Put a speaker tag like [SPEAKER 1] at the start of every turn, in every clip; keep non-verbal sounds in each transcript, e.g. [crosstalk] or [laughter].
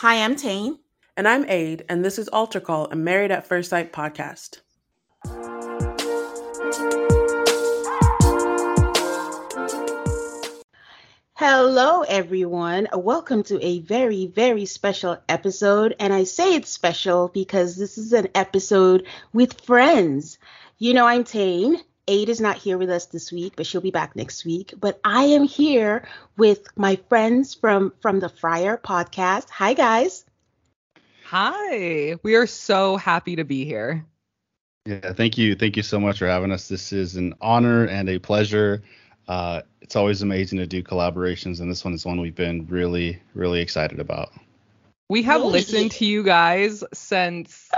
[SPEAKER 1] Hi, I'm Tayne.
[SPEAKER 2] And I'm Ade, and this is Altar Call, a Married at First Sight podcast.
[SPEAKER 1] Hello, everyone. Welcome to a very, very special episode. And I say it's special because this is an episode with friends. You know, I'm Tayne. Ade is not here with us this week, but she'll be back next week. But I am here with my friends from from the Fryer podcast. Hi, guys.
[SPEAKER 3] Hi. We are so happy to be here.
[SPEAKER 4] Yeah, thank you. Thank you so much for having us. This is an honor and a pleasure. Uh, it's always amazing to do collaborations, and this one is one we've been really, really excited about.
[SPEAKER 3] We have listened to you guys since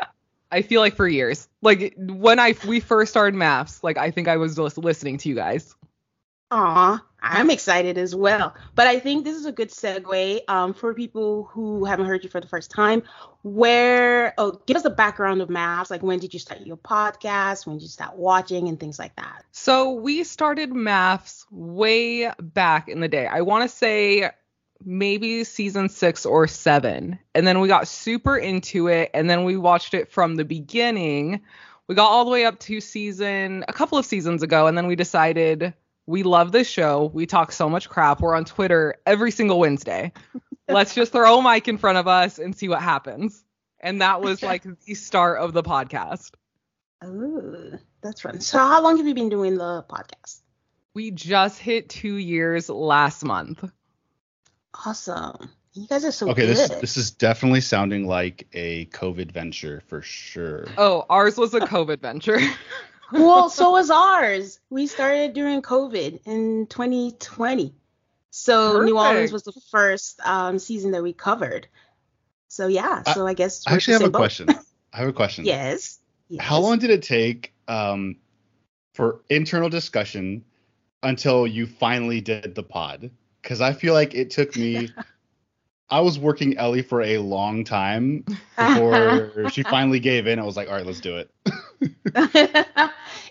[SPEAKER 3] I feel like for years. Like when I we first started MAFS, like I think I was just listening to you guys.
[SPEAKER 1] Aw, I'm excited as well. But I think this is a good segue um, for people who haven't heard you for the first time. Where, oh, give us a background of MAFS. Like, when did you start your podcast? When did you start watching and things like that?
[SPEAKER 3] So we started MAFS way back in the day. I want to say maybe season six or seven. And then we got super into it. And then we watched it from the beginning. We got all the way up to season, a couple of seasons ago. And then we decided we love this show. We talk so much crap. We're on Twitter every single Wednesday. [laughs] Let's just throw a mic in front of us and see what happens. And that was [laughs] like the start of the podcast.
[SPEAKER 1] Oh, that's fun. So, how long have you been doing the podcast?
[SPEAKER 3] We just hit two years last month.
[SPEAKER 1] Awesome. You guys are so
[SPEAKER 4] okay,
[SPEAKER 1] good.
[SPEAKER 4] this this is definitely sounding like a COVID venture for sure.
[SPEAKER 3] Oh, ours was a COVID venture. [laughs]
[SPEAKER 1] well, so was ours. We started during COVID in 2020. So
[SPEAKER 3] Perfect.
[SPEAKER 1] New Orleans was the first um, season that we covered. So yeah, so I, guess
[SPEAKER 4] I
[SPEAKER 1] we're
[SPEAKER 4] actually have a
[SPEAKER 1] in both.
[SPEAKER 4] question. I have a question.
[SPEAKER 1] yes. yes.
[SPEAKER 4] How long did it take um, for internal discussion until you finally did the pod? Because I feel like it took me. [laughs] I was working Ellie for a long time before she [laughs] finally gave in. I was like, all right, let's do it. [laughs] [laughs]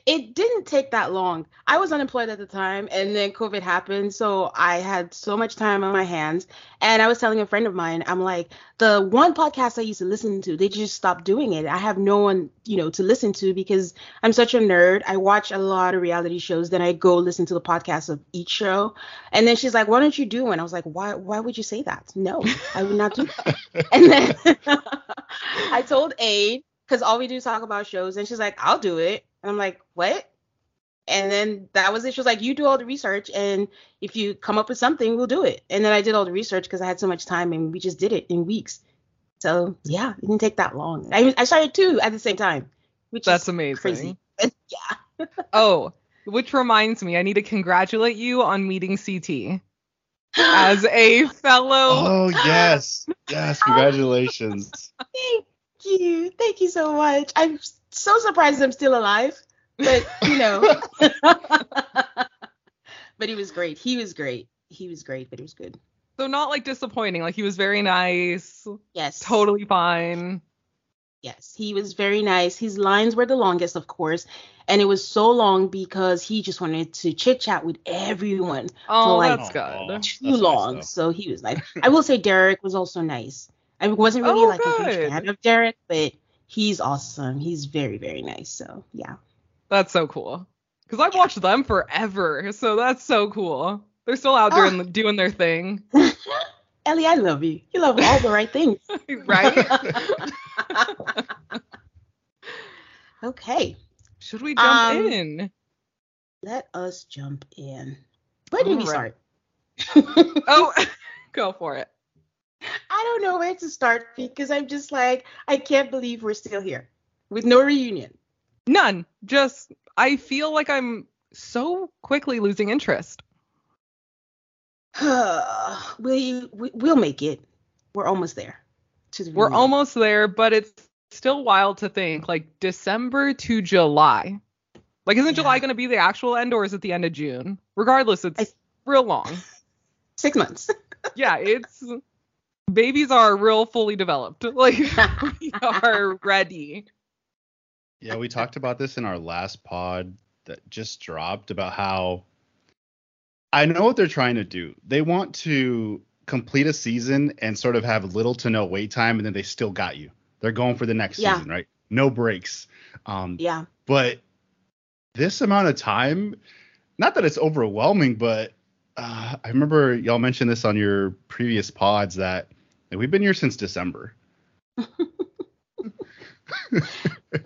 [SPEAKER 1] it didn't take that long. I was unemployed at the time, and then COVID happened, so I had so much time on my hands. And I was telling a friend of mine, I'm like, the one podcast I used to listen to, they just stopped doing it. I have no one, you know, to listen to because I'm such a nerd. I watch a lot of reality shows, then I go listen to the podcast of each show. And then she's like, why don't you do one? I was like, why? Why would you say that? No, I would not do that. [laughs] and then [laughs] I told Ade because all we do is talk about shows, and she's like, I'll do it. And I'm like, what? And then that was it. She was like, you do all the research, and if you come up with something, we'll do it. And then I did all the research because I had so much time, and we just did it in weeks. So yeah, it didn't take that long. I, I started two at the same time, which
[SPEAKER 3] That's
[SPEAKER 1] is
[SPEAKER 3] amazing.
[SPEAKER 1] crazy. [laughs] yeah.
[SPEAKER 3] Oh, which reminds me, I need to congratulate you on meeting CT as a [gasps] fellow.
[SPEAKER 4] Oh yes, yes, [laughs] congratulations.
[SPEAKER 1] Thank you. Thank you so much. I'm so surprised I'm still alive. But you know. [laughs] but he was great. He was great. He was great, but he was good.
[SPEAKER 3] So not like disappointing. Like he was very nice,
[SPEAKER 1] Yes.
[SPEAKER 3] totally fine.
[SPEAKER 1] Yes. He was very nice. His lines were the longest, of course. And it was so long because he just wanted to chit chat with everyone
[SPEAKER 3] Oh,
[SPEAKER 1] like-
[SPEAKER 3] that's good.
[SPEAKER 1] too
[SPEAKER 4] That's
[SPEAKER 1] long.
[SPEAKER 4] though.
[SPEAKER 1] so he was like, I will say Derek was also nice. I wasn't really
[SPEAKER 3] Oh,
[SPEAKER 1] like a huge fan of Derek, but he's awesome. He's very, very nice. So yeah.
[SPEAKER 3] That's so cool. Because I've watched them forever, so that's so cool. They're still out there and doing their thing, [laughs]
[SPEAKER 1] Ellie, I love you. You love all the right things. [laughs]
[SPEAKER 3] right? [laughs]
[SPEAKER 1] okay.
[SPEAKER 3] Should we jump
[SPEAKER 1] Um,
[SPEAKER 3] in?
[SPEAKER 1] Let us jump in. Where did we
[SPEAKER 3] Alright.
[SPEAKER 1] start?
[SPEAKER 3] Oh, go for it.
[SPEAKER 1] I don't know where to start because I'm just like, I can't believe we're still here with no reunion.
[SPEAKER 3] None. Just I feel like I'm so quickly losing interest. [sighs]
[SPEAKER 1] we, we we'll make it. We're almost there. to the
[SPEAKER 3] We're almost there, but it's still wild to think like December to July. Like, isn't July going to be the actual end or is it the end of June? Regardless, it's
[SPEAKER 1] I-
[SPEAKER 3] real long. [laughs]
[SPEAKER 1] six months. [laughs]
[SPEAKER 3] Yeah, it's babies are real fully developed. [laughs] Like, we are [laughs] ready.
[SPEAKER 4] Yeah, we talked about this in our last pod that just dropped about how I know what they're trying to do. They want to complete a season and sort of have little to no wait time, and then they still got you. They're going for the next
[SPEAKER 1] Yeah.
[SPEAKER 4] season, right? No breaks. Um,
[SPEAKER 1] Yeah.
[SPEAKER 4] but this amount of time, not that it's overwhelming, but uh, I remember y'all mentioned this on your previous pods that like, we've been here since December. [laughs]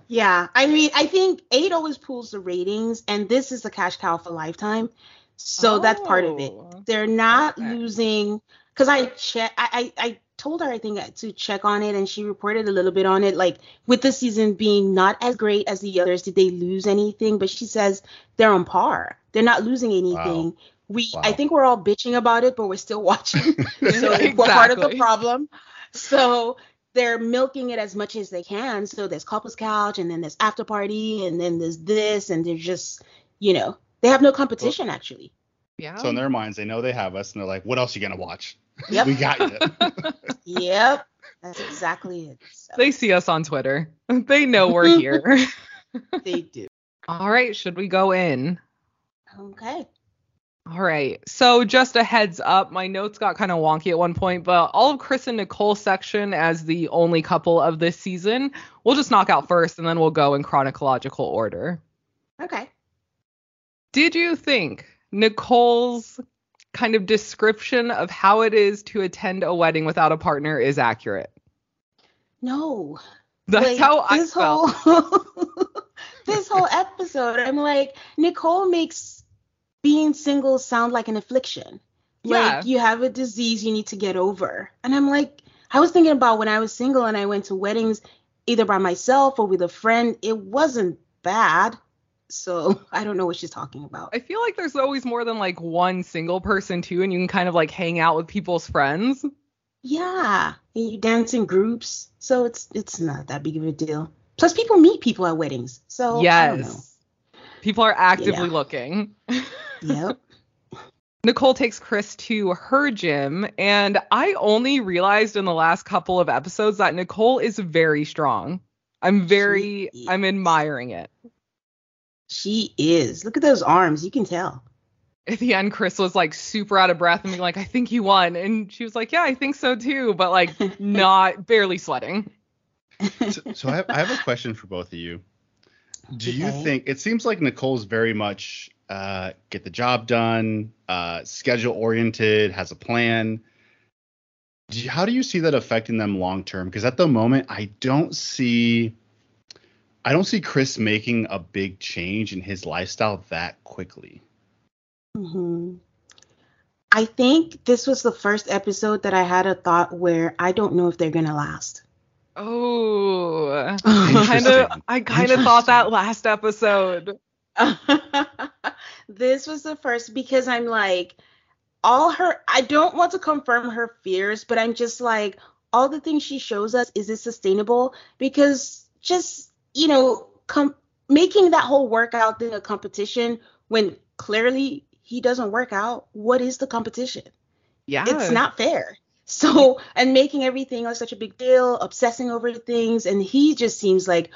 [SPEAKER 1] Yeah. I mean, I think Ade always pulls the ratings, and this is the cash cow for lifetime. So that's part of it.
[SPEAKER 3] Oh.
[SPEAKER 1] They're not
[SPEAKER 3] Okay.
[SPEAKER 1] losing because I check. I, I I told her I think uh, to check on it, and she reported a little bit on it. Like with the season being not as great as the others, did they lose anything? But she says they're on par. They're not losing anything. We I think we're all bitching about it, but we're still watching. [laughs] [laughs] so we're part of the problem. So they're milking it as much as they can. So there's couples couch, and then there's after party, and then there's this, and they're just you know they have no competition actually.
[SPEAKER 3] Yeah.
[SPEAKER 4] So in their minds, they know they have us, and they're like, "What else are you gonna watch? [laughs]
[SPEAKER 1] Yep.
[SPEAKER 4] we got you."
[SPEAKER 1] Yep, that's exactly it. So
[SPEAKER 3] they see us on Twitter. They know we're here.
[SPEAKER 1] they do.
[SPEAKER 3] All right, should we go in?
[SPEAKER 1] Okay.
[SPEAKER 3] All right. So just a heads up, my notes got kind of wonky at one point, but all of Chris and Nicole's section as the only couple of this season, we'll just knock out first and then we'll go in chronological order.
[SPEAKER 1] Okay.
[SPEAKER 3] Did you think Nicole's kind of description of how it is to attend a wedding without a partner is accurate?
[SPEAKER 1] No.
[SPEAKER 3] That's
[SPEAKER 1] Like,
[SPEAKER 3] how I
[SPEAKER 1] this
[SPEAKER 3] felt.
[SPEAKER 1] whole [laughs] this whole episode, I'm like, Nicole makes being single sound like an affliction.
[SPEAKER 3] Yeah.
[SPEAKER 1] Like you have a disease you need to get over. And I'm like, I was thinking about when I was single and I went to weddings either by myself or with a friend. It wasn't bad. So [laughs] I don't know what she's talking about.
[SPEAKER 3] I feel like there's always more than like one single person too, and you can kind of like hang out with people's friends.
[SPEAKER 1] Yeah, and you dance in groups, so it's it's not that big of a deal. Plus, people meet people at weddings, so I don't know.
[SPEAKER 3] yes. People are actively
[SPEAKER 1] Yeah.
[SPEAKER 3] looking. [laughs]
[SPEAKER 1] Yep. [laughs]
[SPEAKER 3] Nicole takes Chris to her gym, and I only realized in the last couple of episodes that Nicole is very strong. I'm very, I'm admiring it.
[SPEAKER 1] She is. Look at those arms. You can tell.
[SPEAKER 3] At the end, Chris was like super out of breath and being like, I think you won. And she was like, Yeah, I think so too, but like [laughs] not barely sweating.
[SPEAKER 4] so, so I, have, I have a question for both of you. Do you
[SPEAKER 1] Okay.
[SPEAKER 4] think it seems like Nicole's very much uh, get the job done, uh, schedule oriented, has a plan? Do you, how do you see that affecting them long term? Because at the moment, I don't see, I don't see Chris making a big change in his lifestyle that quickly.
[SPEAKER 1] hmm I think this was the first episode that I had a thought where I don't know if they're gonna last.
[SPEAKER 3] Oh, [laughs] I kind of, I kind of thought that last episode. [laughs]
[SPEAKER 1] this was the first because I'm like, all her, I don't want to confirm her fears, but I'm just like, all the things she shows us, is it sustainable? Because just, you know, com- making that whole workout thing a competition when clearly he doesn't work out, what is the competition?
[SPEAKER 3] Yeah.
[SPEAKER 1] It's not fair. So, and making everything like such a big deal, obsessing over things, and he just seems like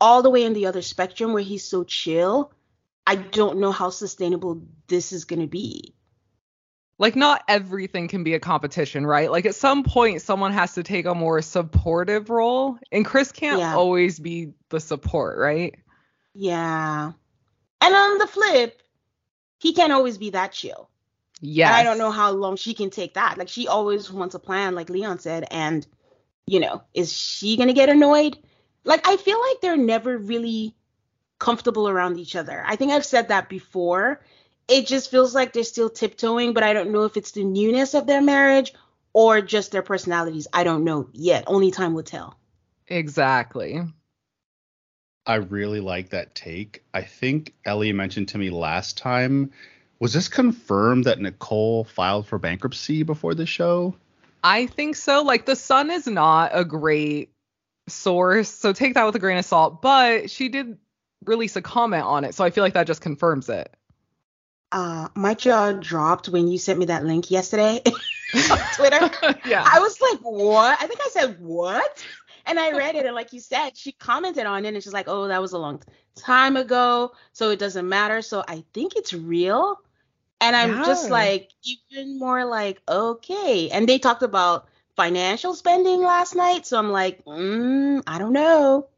[SPEAKER 1] all the way in the other spectrum where he's so chill. I don't know how sustainable this is going to be.
[SPEAKER 3] like not everything can be a competition, right? Like at some point someone has to take a more supportive role and Chris can't
[SPEAKER 1] Yeah.
[SPEAKER 3] always be the support, right?
[SPEAKER 1] Yeah. And on the flip, he can't always be that chill. Yeah. I don't know how long she can take that. Like she always wants a plan, like Leon said, and you know, is she gonna get annoyed? Like I feel like they're never really comfortable around each other. I think I've said that before. It just feels like they're still tiptoeing, but I don't know if it's the newness of their marriage or just their personalities. I don't know yet. Only time will tell.
[SPEAKER 3] Exactly.
[SPEAKER 4] I really like that take. I think Ellie mentioned to me last time. Was this confirmed that Nicole filed for bankruptcy before the show?
[SPEAKER 3] I think so. Like the sun is not a great source, so take that with a grain of salt. But she did release a comment on it, so I feel like that just confirms it.
[SPEAKER 1] Uh, my jaw dropped when you sent me that link yesterday [laughs] on Twitter. [laughs]
[SPEAKER 3] yeah.
[SPEAKER 1] I was like, what? I think I said what? And I read it, and like you said, she commented on it, and she's like, oh, that was a long time ago, so it doesn't matter. So I think it's real. And I'm just like, even more like, okay. And they talked about financial spending last night, so I'm like, mm, I don't know.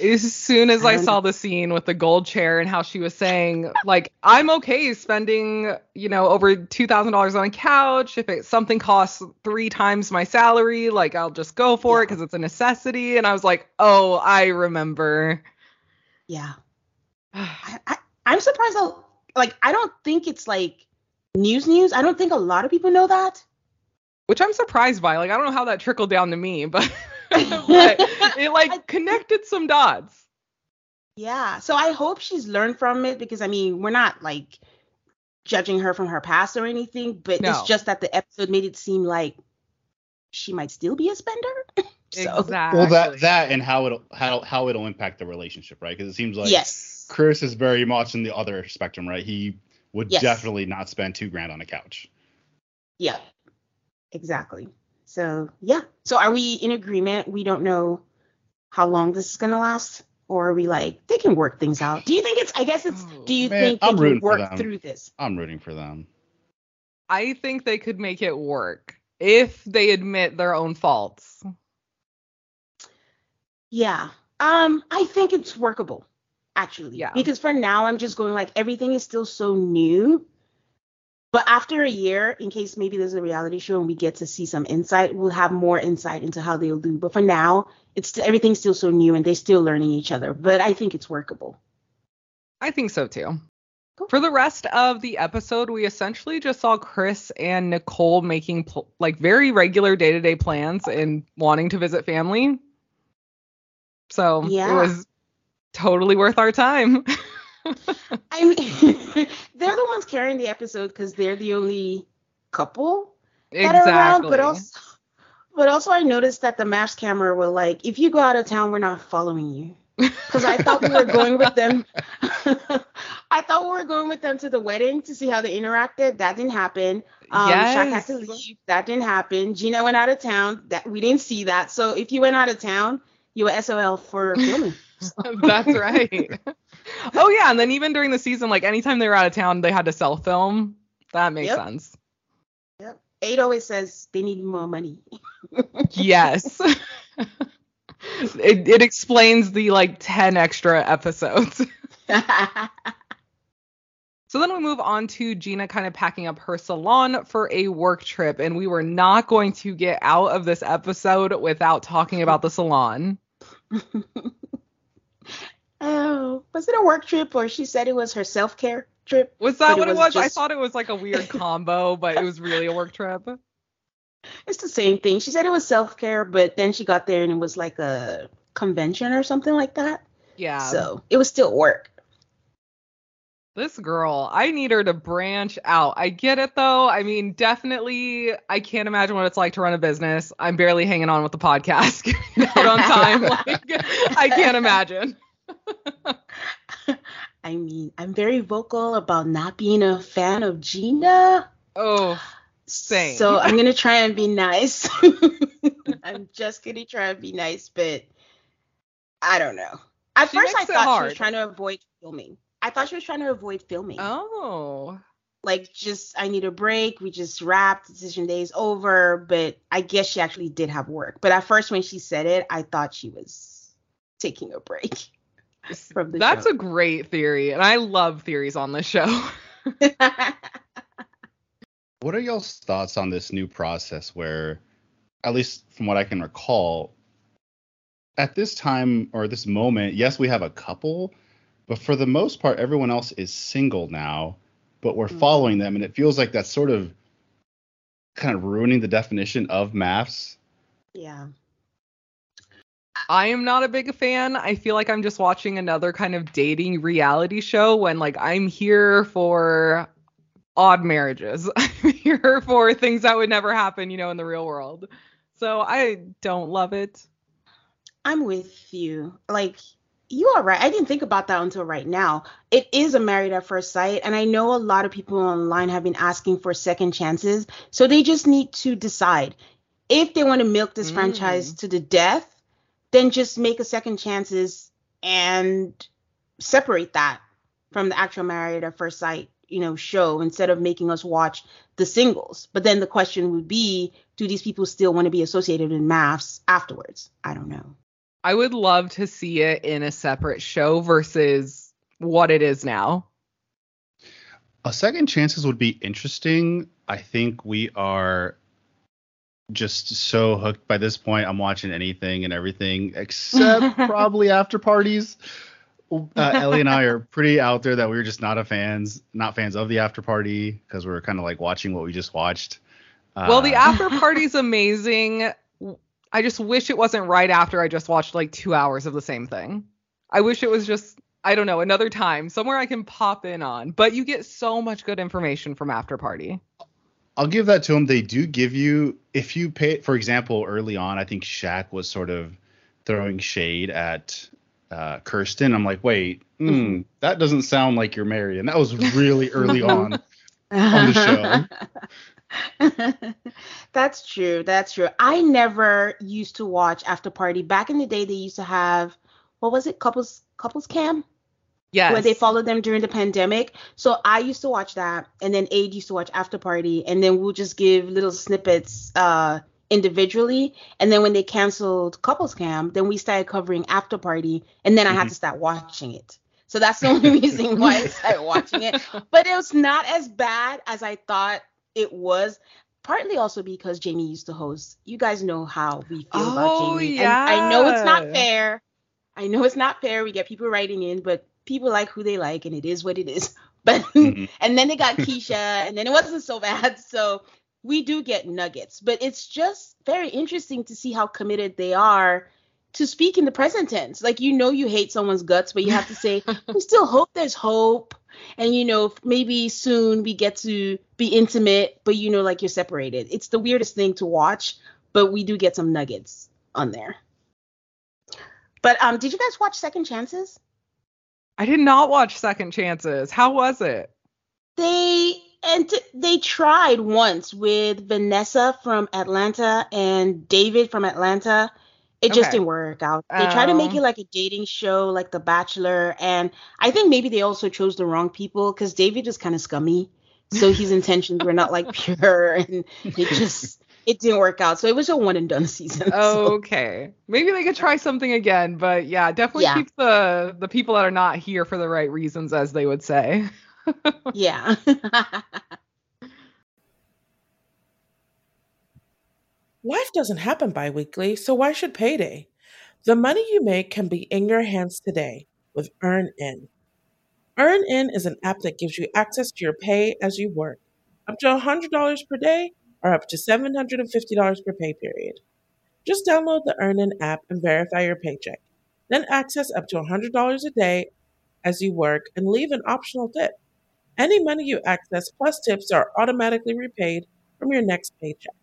[SPEAKER 3] As soon as I
[SPEAKER 1] And-
[SPEAKER 3] saw the scene with the gold chair and how she was saying, like, I'm okay spending, you know, over two thousand dollars on a couch. If it something costs three times my salary, like I'll just go for it because it's a necessity. And I was like, oh, I remember.
[SPEAKER 1] Yeah. I, I, I'm surprised. How, like, I don't think it's like news news. I don't think a lot of people know that.
[SPEAKER 3] Which I'm surprised by. Like, I don't know how that trickled down to me, but, [laughs] [laughs] but it like [laughs] connected some dots.
[SPEAKER 1] Yeah. So I hope she's learned from it because I mean, we're not like judging her from her past or anything, but
[SPEAKER 3] No.
[SPEAKER 1] it's just that the episode made it seem like she might still be a spender. [laughs] so
[SPEAKER 3] Exactly.
[SPEAKER 4] Well, that that and how it'll how how it'll impact the relationship, right? Because it seems like
[SPEAKER 1] yes.
[SPEAKER 4] Chris is very much in the other spectrum, right? He would
[SPEAKER 1] Yes.
[SPEAKER 4] definitely not spend two grand on a couch.
[SPEAKER 1] Yeah. Exactly. So yeah. So are we in agreement? We don't know how long this is gonna last, or are we like they can work things out? Do you think it's? I guess it's. Do you
[SPEAKER 4] Man,
[SPEAKER 1] think they
[SPEAKER 4] I'm
[SPEAKER 1] can work through this?
[SPEAKER 4] I'm rooting for them.
[SPEAKER 3] I think they could make it work if they admit their own faults.
[SPEAKER 1] Yeah. Um, I think it's workable, actually.
[SPEAKER 3] Yeah.
[SPEAKER 1] Because for now, I'm just going like everything is still so new. But after a year, in case maybe there's a reality show and we get to see some insight, we'll have more insight into how they'll do. But for now, it's everything's still so new and they're still learning each other. But I think it's workable.
[SPEAKER 3] I think so too.
[SPEAKER 1] Cool.
[SPEAKER 3] For the rest of the episode, we essentially just saw Chris and Nicole making pl- like very regular day to day plans and wanting to visit family. So
[SPEAKER 1] Yeah.
[SPEAKER 3] it was totally worth our time. [laughs] [laughs]
[SPEAKER 1] I mean, [laughs] they're the ones carrying the episode because they're the only couple that are around. But also, but also, I noticed that the MAFS camera were like, if you go out of town, we're not following you. [laughs] Because I thought we were going with them. I thought we were going with them to the wedding to see how they interacted. That didn't happen. Um, Shaq had to
[SPEAKER 3] Yes.
[SPEAKER 1] leave. That didn't happen. Gina went out of town. That we didn't see that. So if you went out of town, you were SOL for filming. [laughs]
[SPEAKER 3] That's right. oh yeah, and then even during the season, like anytime they were out of town, they had to sell film. That makes
[SPEAKER 1] Yep.
[SPEAKER 3] sense.
[SPEAKER 1] Yep. Ade always says they need more money. [laughs]
[SPEAKER 3] Yes. it it explains the like 10 extra episodes. [laughs] So then we move on to Gina kind of packing up her salon for a work trip and we were not going to get out of this episode without talking about the salon.
[SPEAKER 1] Oh, was it a work trip or she said it was her self care trip?
[SPEAKER 3] Was that
[SPEAKER 1] it
[SPEAKER 3] what it
[SPEAKER 1] was
[SPEAKER 3] was? I thought it was like a weird [laughs] combo, but it was really a work trip.
[SPEAKER 1] It's the same thing. She said it was self care, but then she got there and it was like a convention or something like that.
[SPEAKER 3] Yeah.
[SPEAKER 1] So it was still work.
[SPEAKER 3] This girl, I need her to branch out. I get it though. I mean, definitely, I can't imagine what it's like to run a business. I'm barely hanging on with the podcast [laughs] out on time. [laughs] Like, I can't imagine. [laughs]
[SPEAKER 1] I mean, I'm very vocal about not being a fan of Gina.
[SPEAKER 3] Oh, Same.
[SPEAKER 1] So I'm gonna try and be nice. [laughs] I'm just gonna try and be nice, but I don't know. At
[SPEAKER 3] She
[SPEAKER 1] first, I thought she was trying to avoid filming. I thought she was trying to avoid filming.
[SPEAKER 3] oh.
[SPEAKER 1] Like, just I need a break. We just wrapped. Decision day is over. But I guess she actually did have work. But at first, when she said it, I thought she was taking a break [laughs] from the
[SPEAKER 3] That's
[SPEAKER 1] show.
[SPEAKER 3] a great theory, and I love theories on this show. [laughs]
[SPEAKER 4] What are y'all's thoughts on this new process where, at least from what I can recall, at this time or this moment, yes, we have a couple, but for the most part, everyone else is single now, but we're
[SPEAKER 1] Mhm.
[SPEAKER 4] following them, and it feels like that's sort of kind of ruining the definition of MAFS.
[SPEAKER 1] yeah.
[SPEAKER 3] I am not a big fan. I feel like I'm just watching another kind of dating reality show when like I'm here for odd marriages. [laughs] I'm here for things that would never happen, you know, in the real world. So I don't love it.
[SPEAKER 1] I'm with you. Like you are right. I didn't think about that until right now. It is a married at first sight, and I know a lot of people online have been asking for second chances. So they just need to decide if they want to milk this mm. franchise to the death, then just make a second chances and separate that from the actual married at first sight, you know, show instead of making us watch the singles. But then the question would be, do these people still want to be associated in MAFS afterwards? I don't know.
[SPEAKER 3] I would love to see it in a separate show versus what it is now.
[SPEAKER 4] A second chances would be interesting. I think we are just so hooked by this point. I'm watching anything and everything except [laughs] probably after parties. Uh, Ellie and I are pretty out there that we are just not a fans, not fans of the after party because we are kind of like watching what we just watched.
[SPEAKER 3] Uh, well, the after party's amazing. I just wish it wasn't right after I just watched like two hours of the same thing. I wish it was just I don't know another time somewhere I can pop in on. But you get so much good information from After Party.
[SPEAKER 4] I'll give that to them. They do give you if you pay. For example, early on, I think Shaq was sort of throwing shade at uh, Kirsten. I'm like, wait, mm, that doesn't sound like you're married, and that was really early [laughs] on on the show. [laughs]
[SPEAKER 1] That's true. That's true. I never used to watch After Party. Back in the day, they used to have what was it? Couples Couples Cam.
[SPEAKER 3] Yeah.
[SPEAKER 1] Where they followed them during the pandemic. So I used to watch that, and then Ade used to watch After Party, and then we'll just give little snippets uh, individually. And then when they canceled Couples Cam, then we started covering After Party, and then mm-hmm. I had mm-hmm. to start watching it. So that's the only [laughs] reason why I started watching it. But it was not as bad as I thought it was partly also because Jamie used to host. You guys know how we feel oh, about Jamie. Yeah. And I know it's not fair. I know it's not fair. We get people writing in, but people like who they like and it is what it is. [laughs] But mm-hmm. and then they got Keshia and then it wasn't so bad. [laughs] So we do get nuggets, but it's just very interesting to see how committed they are to speak in the present tense. Like you know you hate someone's guts, but you have to say, [laughs] we still hope there's hope and you know maybe soon we get to be intimate but you know like you're separated it's the weirdest thing to watch but we do get some nuggets on there but um did you guys watch second chances
[SPEAKER 3] i did not watch second chances. How was it?
[SPEAKER 1] They and t- they tried once with vanessa from atlanta and david from atlanta. It just didn't work out. They tried to make it oh. like a dating show, like The Bachelor, and I think maybe they also chose the wrong people because David is kind of scummy, so his intentions were not like [laughs] pure, and it just it didn't work out. So it was a one and done [laughs] season.
[SPEAKER 3] so. Okay, maybe they could try something again, but yeah, definitely yeah. keep the the people that are not here for the right reasons, as they would say. [laughs]
[SPEAKER 1] yeah. [laughs]
[SPEAKER 5] Life doesn't happen bi weekly, so why should payday? The money you make can be in your hands today with EarnIn. EarnIn is an app that gives you access to your pay as you work, up to $100 per day or up to $750 per pay period. Just download the EarnIn app and verify your paycheck. Then access up to $100 a day as you work and leave an optional tip. Any money you access plus tips are automatically repaid from your next paycheck.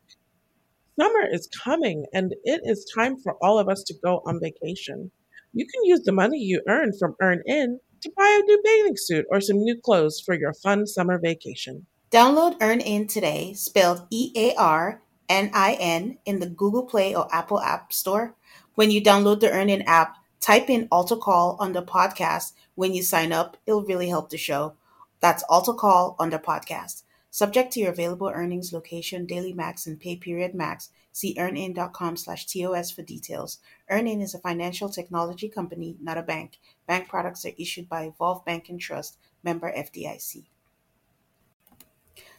[SPEAKER 5] Summer is coming and it is time for all of us to go on vacation. You can use the money you earn from EarnIn to buy a new bathing suit or some new clothes for your fun summer vacation.
[SPEAKER 6] Download EarnIn today, spelled E A R N I N, in the Google Play or Apple App Store. When you download the EarnIn app, type in Altar Call the podcast. When you sign up, it'll really help the show. That's Altar Call the podcast. Subject to your available earnings, location, daily max, and pay period max. See earnin.com slash TOS for details. EarnIn is a financial technology company, not a bank. Bank products are issued by Evolve Bank and Trust, member FDIC.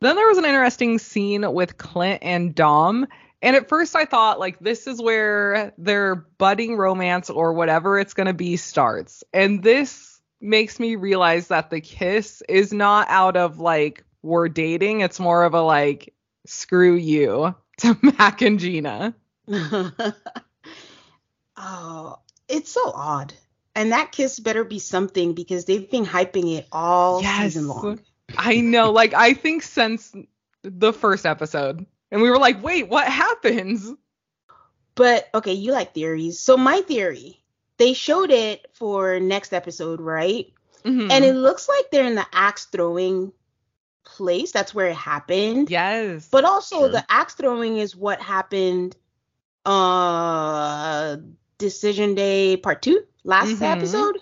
[SPEAKER 3] Then there was an interesting scene with Clint and Dom. And at first I thought like this is where their budding romance or whatever it's going to be starts. And this makes me realize that the kiss is not out of like we're dating, it's more of a like screw you [laughs] to Mac and Gina. [laughs]
[SPEAKER 1] oh, it's so odd. And that kiss better be something because they've been hyping it all
[SPEAKER 3] Yes.
[SPEAKER 1] season long.
[SPEAKER 3] I know, like I think since the first episode. And we were like, wait, what happens?
[SPEAKER 1] But okay, you like theories. So my theory, they showed it for next episode, right?
[SPEAKER 3] Mhm.
[SPEAKER 1] And it looks like they're in the axe throwing place. That's where it happened.
[SPEAKER 3] yes.
[SPEAKER 1] But also
[SPEAKER 4] Sure.
[SPEAKER 1] the axe throwing is what happened uh decision day part 2 last
[SPEAKER 3] Mhm.
[SPEAKER 1] episode.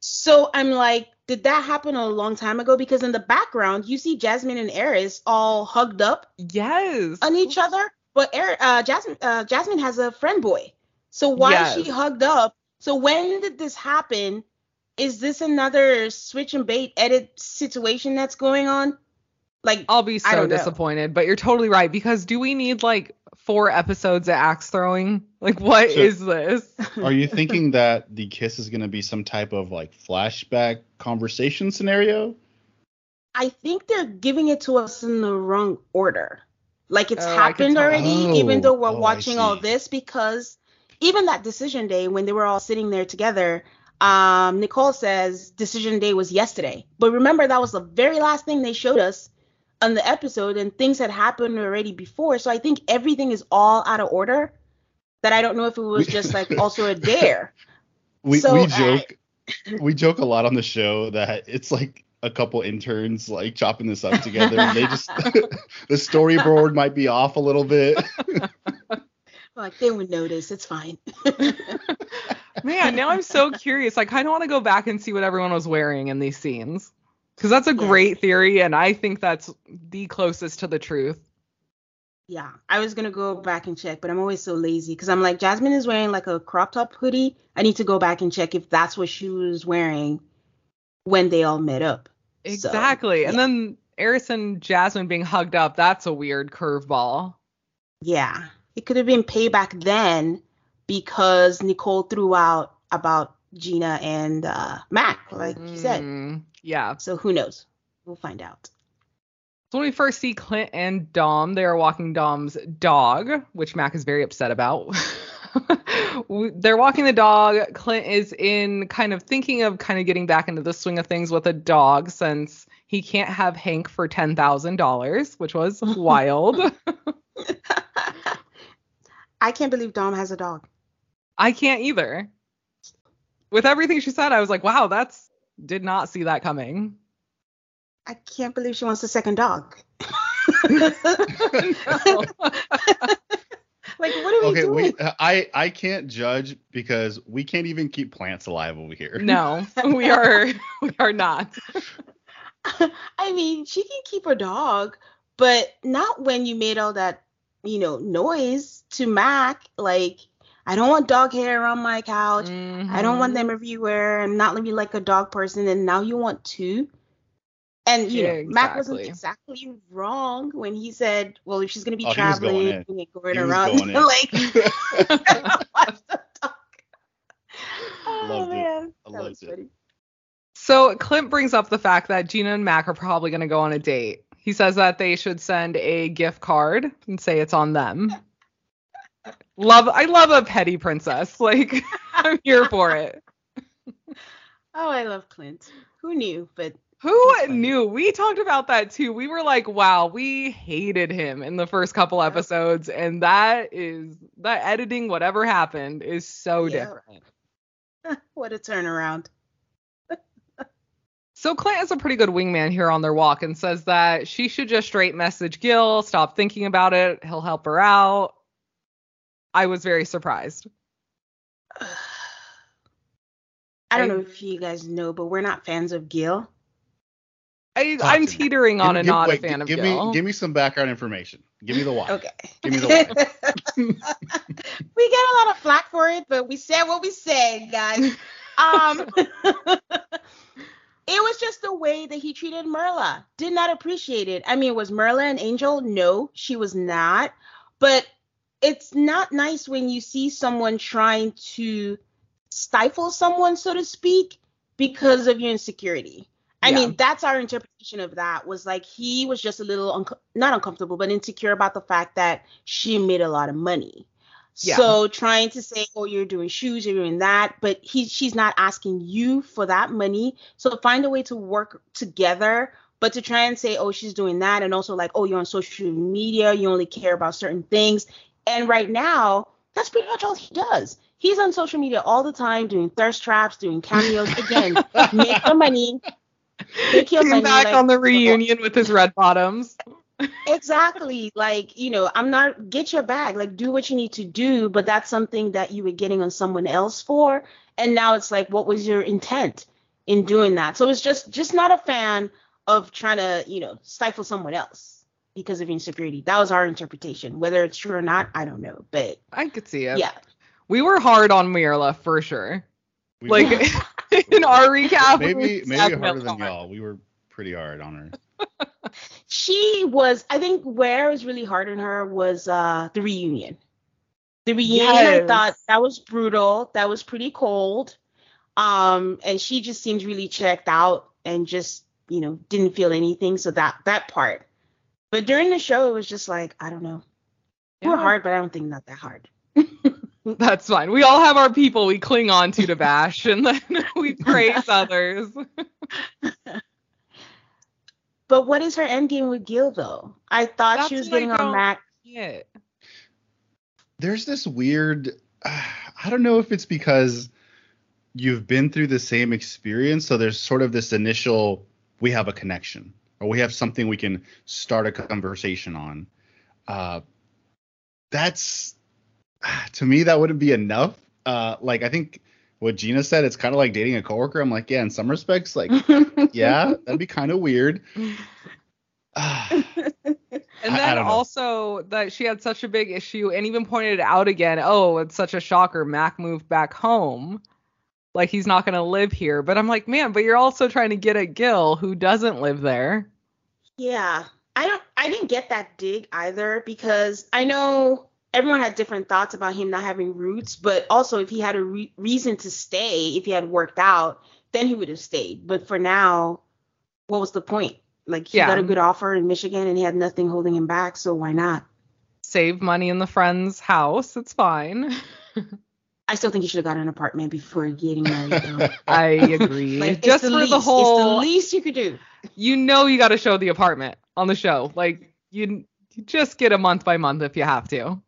[SPEAKER 1] So I'm like did that happen a long time ago because in the background you see Jasmine and Airris all hugged up
[SPEAKER 3] yes.
[SPEAKER 1] on each other, but Er- uh, Jasmine uh, Jasmine has a friend boy. So why is she hugged up? So when did this happen? Is this another switch and bait edit situation that's going on? Like
[SPEAKER 3] I'll be so disappointed, but you're totally right because do we need like four episodes of axe throwing? Like what
[SPEAKER 4] So-
[SPEAKER 3] is this? [laughs]
[SPEAKER 4] Are you [laughs] thinking that the kiss is going to be some type of like flashback conversation scenario?
[SPEAKER 1] I think they're giving it to us in the wrong order. Like it's
[SPEAKER 3] Oh,
[SPEAKER 1] happened already,
[SPEAKER 4] Oh,
[SPEAKER 1] even though we're
[SPEAKER 4] oh,
[SPEAKER 1] watching all this, because even that decision day when they were all sitting there together, um, Nicole says decision day was yesterday. But remember, that was the very last thing they showed us on the episode, and things had happened already before. So I think everything is all out of order. That I don't know if it was just like also a dare. [laughs]
[SPEAKER 4] We
[SPEAKER 1] So,
[SPEAKER 4] we joke we joke a lot on the show that it's like a couple interns like chopping this up together and they just [laughs] [laughs] the storyboard might be off a little bit.
[SPEAKER 1] Like they would notice. It's fine.
[SPEAKER 3] Man, now I'm so curious. I kind of want to go back and see what everyone was wearing in these scenes. Because that's a
[SPEAKER 1] Yeah.
[SPEAKER 3] great theory, and I think that's the closest to the truth.
[SPEAKER 1] Yeah, I was gonna go back and check, but I'm always so lazy because I'm like Jasmine is wearing like a crop top hoodie. I need to go back and check if that's what she was wearing when they all met up. So,
[SPEAKER 3] Exactly. And then Airris and Jasmine being hugged up, that's a weird curveball.
[SPEAKER 1] Yeah, it could have been payback then because Nicole threw out about Gina and uh, Mac, like you said.
[SPEAKER 3] Mm, yeah.
[SPEAKER 1] So who knows? We'll find out.
[SPEAKER 3] So when we first see Clint and Dom, they are walking Dom's dog, which Mac is very upset about. [laughs] They're walking the dog. Clint is in kind of thinking of kind of getting back into the swing of things with a dog since he can't have Hank for ten thousand dollars, which was [laughs] wild. [laughs]
[SPEAKER 1] I can't believe Dom has a dog.
[SPEAKER 3] I can't either. With everything she said, I was like, wow, that's did not see that coming.
[SPEAKER 1] I can't believe she wants a second dog. [laughs] [laughs] Like, what are we
[SPEAKER 4] okay,
[SPEAKER 1] doing?
[SPEAKER 4] we I I can't judge because we can't even keep plants alive over here.
[SPEAKER 3] no, we are [laughs] we are not.
[SPEAKER 1] I mean, she can keep her dog, but not when you made all that, you know, noise to Mac like, I don't want dog hair on my couch. I don't want
[SPEAKER 3] Mhm.
[SPEAKER 1] them everywhere. I'm not living like a dog person. And now you want two. And you
[SPEAKER 3] Yeah,
[SPEAKER 1] know, Mac wasn't
[SPEAKER 3] exactly.
[SPEAKER 1] exactly wrong when he said, "Well, if she's gonna be
[SPEAKER 4] Oh, he was going
[SPEAKER 1] traveling
[SPEAKER 4] in.
[SPEAKER 1] and going
[SPEAKER 4] He was
[SPEAKER 1] around, [laughs]
[SPEAKER 4] going in.
[SPEAKER 1] like, watch the dog." Oh
[SPEAKER 4] Loved
[SPEAKER 1] man,
[SPEAKER 4] I
[SPEAKER 1] that
[SPEAKER 4] loved
[SPEAKER 1] was
[SPEAKER 4] it.
[SPEAKER 1] funny.
[SPEAKER 3] So Clint brings up the fact that Gina and Mac are probably going to go on a date. He says that they should send a gift card and say it's on them. Love, I love a petty princess. [laughs] Like I'm here for it. [laughs]
[SPEAKER 1] Oh, I love Clint. Who knew? But
[SPEAKER 3] Who knew? We talked about that too. We were like, wow, we hated him in the first couple episodes, and that is that editing, whatever happened, is so different. [laughs]
[SPEAKER 1] what a turnaround.
[SPEAKER 3] So Clint is a pretty good wingman here on their walk and says that she should just straight message Gil, stop thinking about it, he'll help her out. I was very surprised. [sighs]
[SPEAKER 1] I don't know if you guys know, but we're not fans of Gil.
[SPEAKER 3] I, I'm teetering on
[SPEAKER 4] Give-
[SPEAKER 3] a
[SPEAKER 4] give-
[SPEAKER 3] not
[SPEAKER 4] wait,
[SPEAKER 3] a fan of
[SPEAKER 4] give
[SPEAKER 3] Gil.
[SPEAKER 4] me give me some background information. Give me the why.
[SPEAKER 1] Okay.
[SPEAKER 4] Give me the why. [laughs]
[SPEAKER 1] we get a lot of flack for it, but we said what we said, guys. Um, [laughs] it was just the way that he treated Myrla. Did not appreciate it. I mean, was Myrla an angel? No, she was not. But it's not nice when you see someone trying to stifle someone, so to speak, because of your insecurity. I
[SPEAKER 3] Yeah.
[SPEAKER 1] mean, that's our interpretation of that. Was like he was just a little unco- not uncomfortable, but insecure about the fact that she made a lot of money.
[SPEAKER 3] Yeah.
[SPEAKER 1] So trying to say, oh, you're doing shoes, you're doing that, but he she's not asking you for that money. So find a way to work together, but to try and say, oh, she's doing that, and also like, oh, you're on social media, you only care about certain things. And right now, that's pretty much all he does. He's on social media all the time doing thirst traps, doing cameos. Again, [laughs] make your money. Make your
[SPEAKER 3] Came
[SPEAKER 1] money.
[SPEAKER 3] back
[SPEAKER 1] like-
[SPEAKER 3] on the reunion with his red bottoms.
[SPEAKER 1] exactly like you know i'm not get your bag like do what you need to do but that's something that you were getting on someone else for and now it's like what was your intent in doing that so it's just just not a fan of trying to you know stifle someone else because of insecurity that was our interpretation whether it's true or not i don't know but
[SPEAKER 3] I could see it.
[SPEAKER 1] yeah
[SPEAKER 3] We were hard on Myrla for sure.
[SPEAKER 4] We
[SPEAKER 3] Like
[SPEAKER 4] were- [laughs]
[SPEAKER 3] in our recap.
[SPEAKER 4] maybe maybe harder than
[SPEAKER 3] hard.
[SPEAKER 4] y'all. We were pretty hard on her.
[SPEAKER 1] she was i think where it was really hard on her was uh the reunion the reunion i thought that was brutal that was pretty cold um and she just seemed really checked out and just you know didn't feel anything so that that part but during the show it was just like i don't know We're hard but i don't think not that hard [laughs]
[SPEAKER 3] That's fine. We all have our people we cling on to to [laughs] bash, and then [laughs] we praise others.
[SPEAKER 1] but what is her end game with gil though i thought
[SPEAKER 3] That's
[SPEAKER 1] she was
[SPEAKER 3] what
[SPEAKER 1] getting on
[SPEAKER 3] don't
[SPEAKER 1] mac
[SPEAKER 3] Yeah.
[SPEAKER 4] There's this weird. [sighs] I don't know if it's because you've been through the same experience, so there's sort of this initial we have a connection or we have something we can start a conversation on. Uh, that's to me that wouldn't be enough. Uh, like I think what Gina said, it's kind of like dating a coworker. I'm like, yeah, in some respects, like, [laughs] yeah, that'd be kind of weird. [laughs] [sighs]
[SPEAKER 3] And then also that she had such a big issue and even pointed it out again. Oh, it's such a shocker. Mac moved back home. Like he's not going to live here. But I'm like, man, but you're also trying to get at Gil, who doesn't live there.
[SPEAKER 1] Yeah, I don't. I didn't get that dig either because I know everyone had different thoughts about him not having roots, but also if he had a re- reason to stay, if he had worked out, then he would have stayed. But for now, what was the point? Like he
[SPEAKER 3] Yeah.
[SPEAKER 1] got a good offer in Michigan and he had nothing holding him back, so why not?
[SPEAKER 3] Save money in the friend's house. It's fine. [laughs]
[SPEAKER 1] I still think you should have got an apartment before getting married. [laughs]
[SPEAKER 3] I agree.
[SPEAKER 1] like,
[SPEAKER 3] Just
[SPEAKER 1] it's
[SPEAKER 3] for
[SPEAKER 1] least,
[SPEAKER 3] the whole,
[SPEAKER 1] it's the least you could do.
[SPEAKER 3] you know, you got to show the apartment on the show. Like you, you just get a month by month if you have to.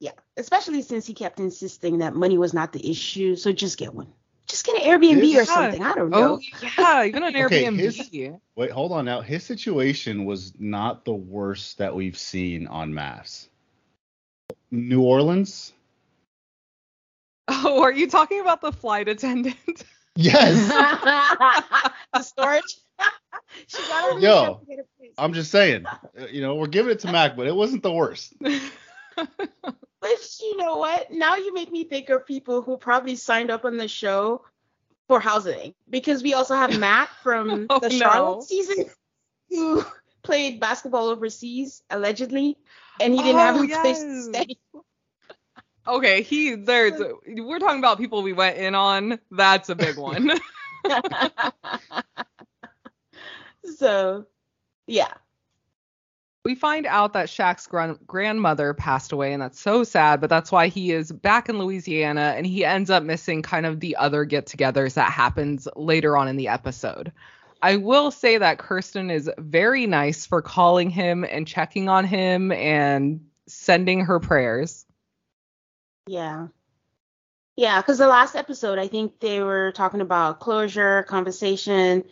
[SPEAKER 1] Yeah, especially since he kept insisting that money was not the issue. So just get one. Just get an Airbnb
[SPEAKER 4] Yeah.
[SPEAKER 1] or something. I don't oh, know.
[SPEAKER 3] Oh yeah, even an [laughs]
[SPEAKER 4] Okay,
[SPEAKER 3] Airbnb.
[SPEAKER 4] his- Wait, hold on now. His situation was not the worst that we've seen on MAFS. New Orleans?
[SPEAKER 3] Oh, are you talking about the flight attendant? [laughs]
[SPEAKER 4] Yes. [laughs]
[SPEAKER 1] the storage. she got her
[SPEAKER 4] Yo,
[SPEAKER 1] really complicated place.
[SPEAKER 4] I'm just saying. Uh, You know, we're giving it to Mac, but it wasn't the worst. [laughs]
[SPEAKER 1] But you know what? Now you make me think of people who probably signed up on the show for housing because we also have Matt from
[SPEAKER 3] Oh,
[SPEAKER 1] the
[SPEAKER 3] no.
[SPEAKER 1] Charlotte season who played basketball overseas allegedly, and he didn't have
[SPEAKER 3] Oh,
[SPEAKER 1] a place to stay.
[SPEAKER 3] Okay, he there's we're talking about people we went in on. That's a big one. [laughs]
[SPEAKER 1] so, yeah.
[SPEAKER 3] we find out that Shaq's gran- grandmother passed away, and that's so sad. But that's why he is back in Louisiana, and he ends up missing kind of the other get-togethers that happens later on in the episode. I will say that Kirsten is very nice for calling him and checking on him and sending her prayers.
[SPEAKER 1] Yeah. Yeah, because the last episode, I think they were talking about closure, conversation.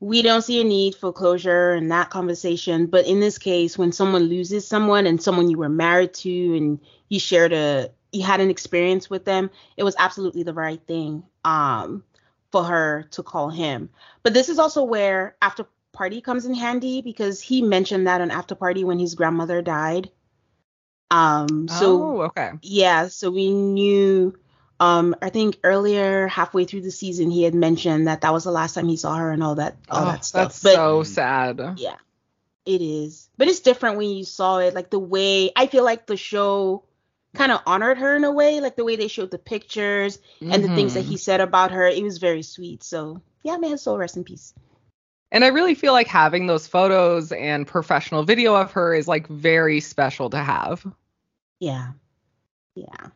[SPEAKER 1] We don't see a need for closure in that conversation. But in this case, when someone loses someone and someone you were married to and you shared a, you had an experience with them, it was absolutely the right thing um, for her to call him. But this is also where after party comes in handy because he mentioned that on after party when his grandmother died. Um, so
[SPEAKER 3] oh, okay.
[SPEAKER 1] yeah, so we knew. Um, I think earlier, halfway through the season, he had mentioned that that was the last time he saw her and all that, all
[SPEAKER 3] Oh,
[SPEAKER 1] that stuff.
[SPEAKER 3] that's
[SPEAKER 1] But
[SPEAKER 3] so sad.
[SPEAKER 1] yeah, it is. But it's different when you saw it. Like the way I feel like the show kind of honored her in a way, like the way they showed the pictures and the things that
[SPEAKER 3] Mhm.
[SPEAKER 1] he said about her. It was very sweet. So yeah, may his soul rest in peace.
[SPEAKER 3] And I really feel like having those photos and professional video of her is like very special to have.
[SPEAKER 1] Yeah, yeah.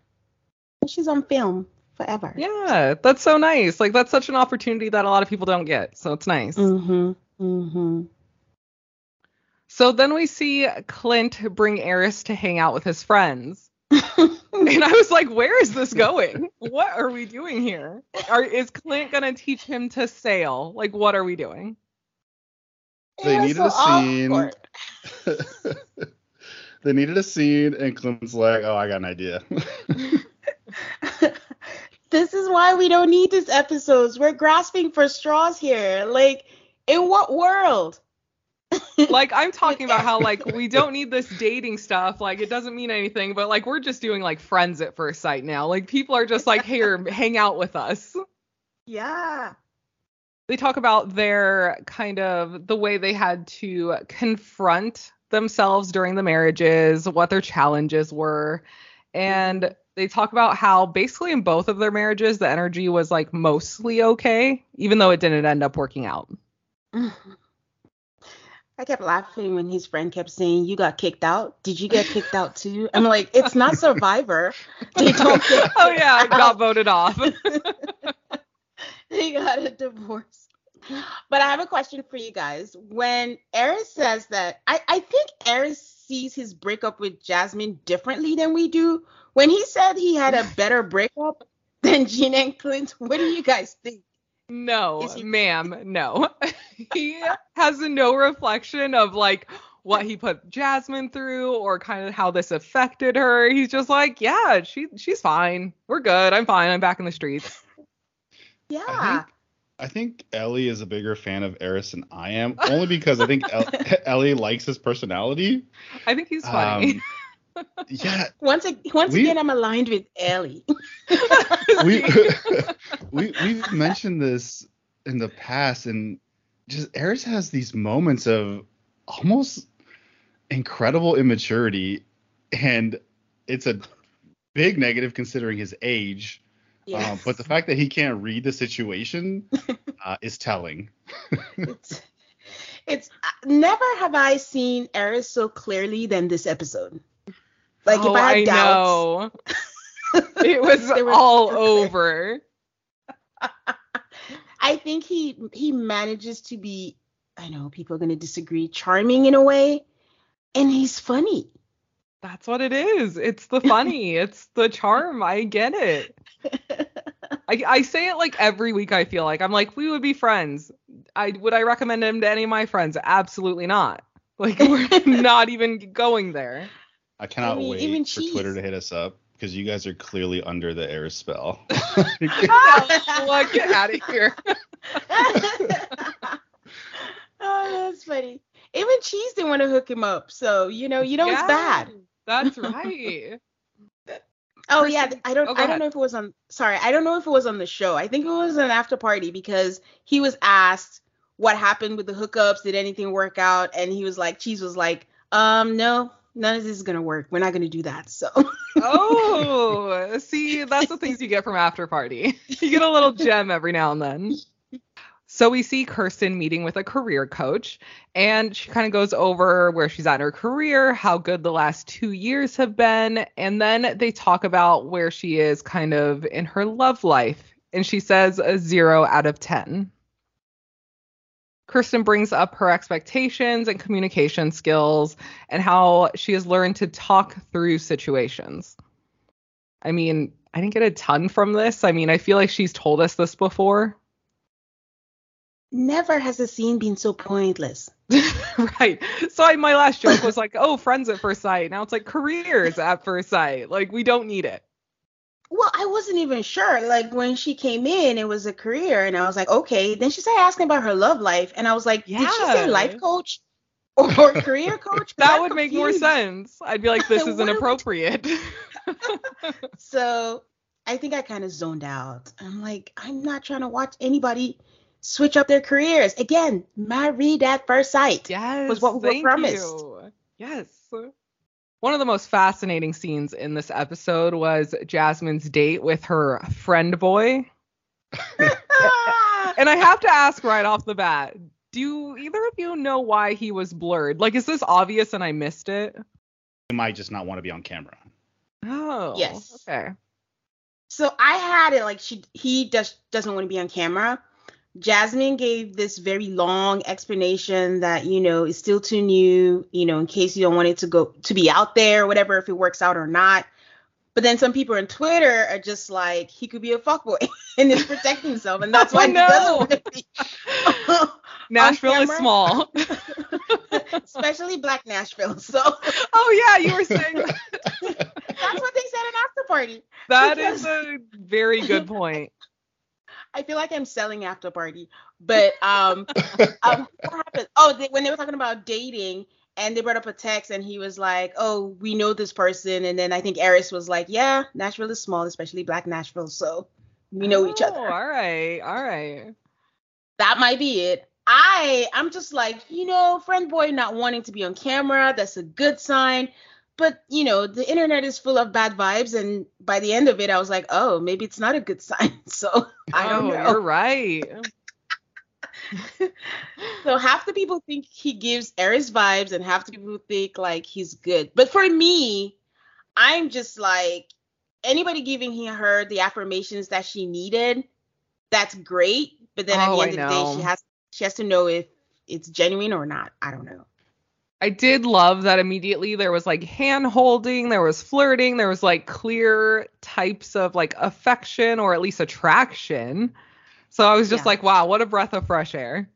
[SPEAKER 1] And she's on film forever.
[SPEAKER 3] Yeah, that's so nice. Like that's such an opportunity that a lot of people don't get. So it's nice.
[SPEAKER 1] Mm-hmm. Mm-hmm.
[SPEAKER 3] So then we see Clint bring Airris to hang out with his friends. [laughs] And I was like, where is this going? What are we doing here? Are, is Clint going to teach him to sail? Like, what are we doing?
[SPEAKER 4] They
[SPEAKER 1] It was
[SPEAKER 4] needed a scene. [laughs] [laughs]
[SPEAKER 1] awkward.
[SPEAKER 4] they needed a scene, and Clint's like, "Oh, I got an idea." [laughs]
[SPEAKER 1] this is why we don't need these episodes. We're grasping for straws here. Like, in what world? [laughs]
[SPEAKER 3] Like, I'm talking about how, like, we don't [laughs] need this dating stuff. Like, it doesn't mean anything, but, like, we're just doing, like, friends at first sight now. Like, people are just like, here, hang out with us.
[SPEAKER 1] Yeah.
[SPEAKER 3] they talk about their kind of the way they had to confront themselves during the marriages, what their challenges were. And they talk about how basically in both of their marriages, the energy was like mostly okay, even though it didn't end up working out. [laughs]
[SPEAKER 1] I kept laughing when his friend kept saying, You got kicked out. Did you get kicked out too? I'm like, It's not Survivor. They [laughs] don't
[SPEAKER 3] oh, yeah, I got voted off. [laughs]
[SPEAKER 1] They got a divorce. [gasps] But I have a question for you guys. When Airris says that, I, I think Airris sees his breakup with Jasmine differently than we do. When he said he had a [laughs] better breakup than Gina and Clint, what do you guys think?
[SPEAKER 3] No,
[SPEAKER 1] he-
[SPEAKER 3] ma'am, [laughs] no. he has no reflection of like what he put Jasmine through or kind of how this affected her. He's just like, yeah, she she's fine. We're good. I'm fine. I'm back in the streets. [laughs]
[SPEAKER 1] Yeah.
[SPEAKER 4] I think Ellie is a bigger fan of Airris than I am, only because I think El- [laughs] Ellie likes his personality.
[SPEAKER 3] I think he's funny.
[SPEAKER 4] Um, yeah, [laughs]
[SPEAKER 1] once ag- once
[SPEAKER 4] we-
[SPEAKER 1] again, I'm aligned with Ellie. [laughs]
[SPEAKER 4] we we we've mentioned this in the past, and just Airris has these moments of almost incredible immaturity, and it's a big negative considering his age.
[SPEAKER 1] Yeah.
[SPEAKER 4] Um, but the fact that he can't read the situation [laughs] uh, is telling.
[SPEAKER 1] it's it's uh, never have I seen Airris so clearly than this episode. Like
[SPEAKER 3] oh,
[SPEAKER 1] if I had
[SPEAKER 3] I
[SPEAKER 1] doubts,
[SPEAKER 3] know. [laughs] It was all over. [laughs]
[SPEAKER 1] I think he he manages to be. I know people are gonna disagree. Charming in a way, and he's funny.
[SPEAKER 3] That's what it is. It's the funny. it's the charm. I get it. I, I say it like every week. I feel like I'm like we would be friends. I would I recommend him to any of my friends? Absolutely not. [laughs] Like we're [laughs] not even going there.
[SPEAKER 4] I cannot
[SPEAKER 1] mean,
[SPEAKER 4] wait
[SPEAKER 1] even
[SPEAKER 4] for Twitter to hit us up because you guys are clearly under the air spell. [laughs]
[SPEAKER 3] like get out of here.
[SPEAKER 1] oh, that's funny. Even Cheese didn't want to hook him up, so you know, you know it's
[SPEAKER 3] Yeah,
[SPEAKER 1] bad.
[SPEAKER 3] That's right.
[SPEAKER 1] Oh yeah, I don't
[SPEAKER 3] oh,
[SPEAKER 1] I don't know if it was on sorry, I don't know if it was on the show. I think it was an after party because he was asked what happened with the hookups, did anything work out? And he was like Cheese was like, um, no, none of this is gonna work. We're not gonna do that. So
[SPEAKER 3] Oh, [laughs] see, that's the things you get from after party. [laughs] You get a little gem every now and then. So we see Kirsten meeting with a career coach, and she kind of goes over where she's at in her career, how good the last two years have been, and then they talk about where she is kind of in her love life. And she says a zero out of 10. Kirsten brings up her expectations and communication skills and how she has learned to talk through situations. I mean, I didn't get a ton from this. I mean, I feel like she's told us this before.
[SPEAKER 1] Never has a scene been so pointless. [laughs]
[SPEAKER 3] right. So I, my last joke was like, oh, friends at first sight. Now it's like careers at first sight. Like, we don't need it.
[SPEAKER 1] Well, I wasn't even sure. Like when she came in, it was a career, and I was like, okay. Then she started asking about her love life, and I was like, yeah. did she say life coach or [laughs] career coach? [laughs]
[SPEAKER 3] That
[SPEAKER 1] I'm
[SPEAKER 3] would make more sense. I'd be like, this is inappropriate.
[SPEAKER 1] So I think I kind of zoned out. I'm like, I'm not trying to watch anybody switch up their careers. Again, married at first sight.
[SPEAKER 3] yes.
[SPEAKER 1] was what we were
[SPEAKER 3] thank
[SPEAKER 1] promised.
[SPEAKER 3] you. Yes. One of the most fascinating scenes in this episode was Jasmine's date with her friend boy. [laughs] And I have to ask right off the bat, do either of you know why he was blurred? Like, is this obvious and I missed it?
[SPEAKER 4] You might just not want to be on camera.
[SPEAKER 3] Oh.
[SPEAKER 1] Yes.
[SPEAKER 3] Okay.
[SPEAKER 1] So I had it like she he just doesn't want to be on camera. Jasmine gave this very long explanation that you know is still too new, you know, in case you don't want it to go to be out there, whatever, if it works out or not. But then some people on Twitter are just like he could be a fuckboy [laughs] and is protecting himself, and that's why [laughs] he
[SPEAKER 3] no.
[SPEAKER 1] doesn't be. [laughs]
[SPEAKER 3] Nashville is small.
[SPEAKER 1] Especially Black Nashville. So
[SPEAKER 3] oh yeah, you were saying
[SPEAKER 1] that's what they said in after party.
[SPEAKER 3] that
[SPEAKER 1] Because-
[SPEAKER 3] is a very good point.
[SPEAKER 1] I feel like I'm selling after party, but um, [laughs] um what happened? Oh, they, when they were talking about dating, and they brought up a text, and he was like, "Oh, we know this person," and then I think Airris was like, "Yeah, Nashville is small, especially Black Nashville, so we know each
[SPEAKER 3] Oh,
[SPEAKER 1] other."
[SPEAKER 3] All right. All right.
[SPEAKER 1] That might be it. I I'm just like, you know, friend boy not wanting to be on camera, that's a good sign. But you know, the internet is full of bad vibes, and by the end of it, I was like, oh, maybe it's not a good [laughs] sign. So I don't
[SPEAKER 3] oh,
[SPEAKER 1] know.
[SPEAKER 3] You're right. [laughs]
[SPEAKER 1] So half the people think he gives Airris vibes, and half the people think like he's good. But for me, I'm just like anybody giving he- her the affirmations that she needed, that's great. But then at
[SPEAKER 3] Oh,
[SPEAKER 1] the
[SPEAKER 3] I
[SPEAKER 1] end of the day, she has she has to know if it's genuine or not. I don't know.
[SPEAKER 3] I did love that immediately there was like hand holding, there was flirting, there was like clear types of like affection or at least attraction. So I was just
[SPEAKER 1] Yeah.
[SPEAKER 3] like, wow, what a breath of fresh air.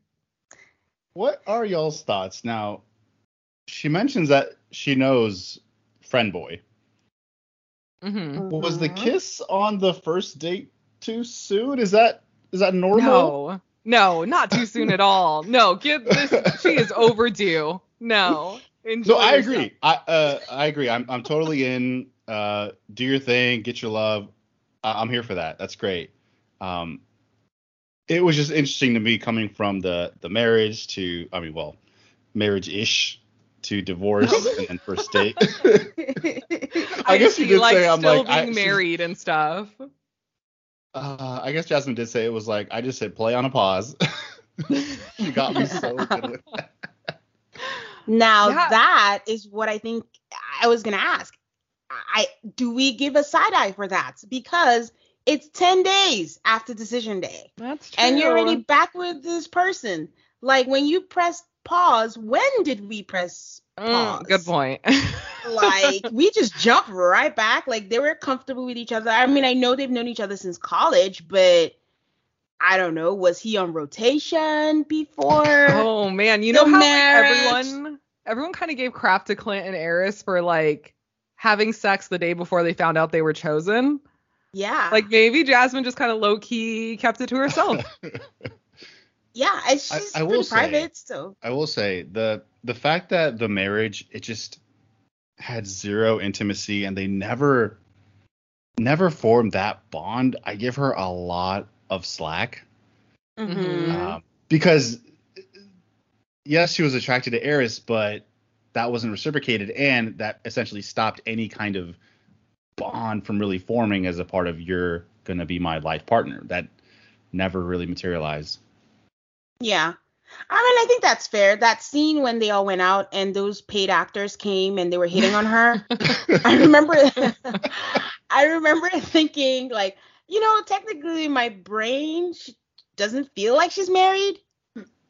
[SPEAKER 4] What are y'all's thoughts now? She mentions that she knows friend boy.
[SPEAKER 3] Mm-hmm.
[SPEAKER 4] Was the
[SPEAKER 1] Mhm.
[SPEAKER 4] kiss on the first date too soon? Is that is that normal?
[SPEAKER 3] No, no, not too soon at all. No, get this. She is overdue. [laughs] No. Enjoy
[SPEAKER 4] No, I
[SPEAKER 3] yourself.
[SPEAKER 4] agree. I uh I agree. I'm I'm totally in. Uh, do your thing, get your love. I- I'm here for that. That's great. Um, it was just interesting to me coming from the the marriage to I mean, well, marriage ish to divorce [laughs] and then first date. [laughs] I guess you
[SPEAKER 3] see,
[SPEAKER 4] did
[SPEAKER 3] like
[SPEAKER 4] say I'm
[SPEAKER 3] still
[SPEAKER 4] like I,
[SPEAKER 3] being
[SPEAKER 4] she's-
[SPEAKER 3] married and stuff.
[SPEAKER 4] Uh, I guess Jasmine did say it was like I just said play on a pause. she got me so good with that.
[SPEAKER 1] Now
[SPEAKER 3] Yeah.
[SPEAKER 1] that is what I think I was gonna ask. I do we give a side eye for that because it's ten days after decision day.
[SPEAKER 3] That's true.
[SPEAKER 1] and you're already back with this person. Like when you press pause, when did we press pause?
[SPEAKER 3] Mm, good point. [laughs]
[SPEAKER 1] Like we just jumped right back. Like they were comfortable with each other. I mean, I know they've known each other since college, but I don't know. Was he on rotation before?
[SPEAKER 3] Oh man, you know how like, everyone everyone kind of gave crap to Clint and Airris for like having sex the day before they found out they were chosen.
[SPEAKER 1] Yeah.
[SPEAKER 3] Like maybe Jasmine just kind of low key kept it to herself. [laughs]
[SPEAKER 1] yeah, it's
[SPEAKER 4] I-
[SPEAKER 1] just
[SPEAKER 4] I will
[SPEAKER 1] pretty
[SPEAKER 4] say-
[SPEAKER 1] private. So
[SPEAKER 4] I will say the the fact that the marriage it just had zero intimacy and they never never formed that bond. I give her a lot of slack
[SPEAKER 1] Mhm.
[SPEAKER 4] um, because yes, she was attracted to Airris, but that wasn't reciprocated, and that essentially stopped any kind of bond from really forming as a part of you're gonna be my life partner. That never really materialized.
[SPEAKER 1] Yeah. I mean, I think that's fair. That scene when they all went out and those paid actors came and they were hitting on her. [laughs] I remember [laughs] I remember thinking like, you know, technically my brain doesn't feel like she's married,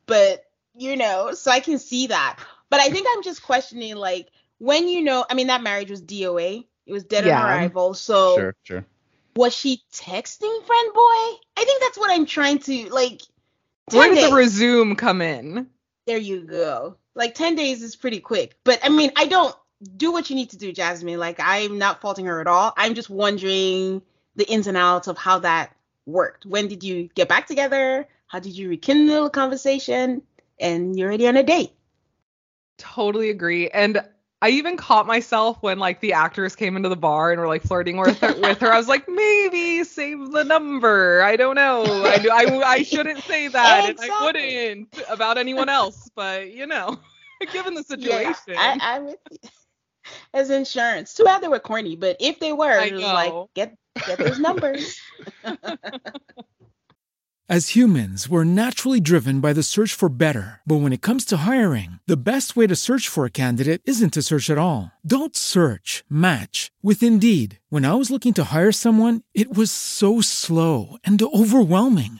[SPEAKER 1] but you know, so I can see that. But I think I'm just questioning like when you know, I mean that marriage was DOA. It was dead
[SPEAKER 3] Yeah.
[SPEAKER 1] on arrival. So
[SPEAKER 4] Sure, sure.
[SPEAKER 1] was she texting friend boy? I think that's what I'm trying to like
[SPEAKER 3] Where did the resume come in?
[SPEAKER 1] There you go. Like 10 days is pretty quick. But I mean, I don't do what you need to do, Jasmine. Like I'm not faulting her at all. I'm just wondering the ins and outs of how that worked. When did you get back together? How did you rekindle the conversation? And you're already on a date.
[SPEAKER 3] Totally agree. And I even caught myself when like the actors came into the bar and were like flirting with her. with her. I was like, [laughs] maybe save the number. I don't know. I I, I shouldn't say [laughs] that, and I wouldn't about anyone else. But you know, [laughs] given the situation,
[SPEAKER 1] Yeah, I, I'm with you. As insurance. Too bad they were corny, but if they were, it was like get get those numbers. [laughs]
[SPEAKER 7] As humans, we're naturally driven by the search for better. But when it comes to hiring, the best way to search for a candidate isn't to search at all. Don't search, match with Indeed. When I was looking to hire someone, it was so slow and overwhelming.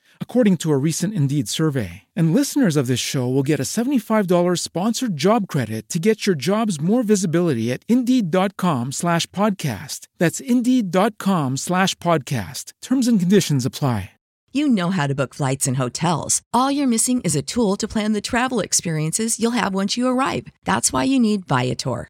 [SPEAKER 7] according to a recent Indeed survey. And listeners of this show will get a $75 sponsored job credit to get your jobs more visibility at Indeed.com slash podcast. That's Indeed.com slash podcast. Terms and conditions apply.
[SPEAKER 8] You know how to book flights and hotels. All you're missing is a tool to plan the travel experiences you'll have once you arrive. That's why you need Viator.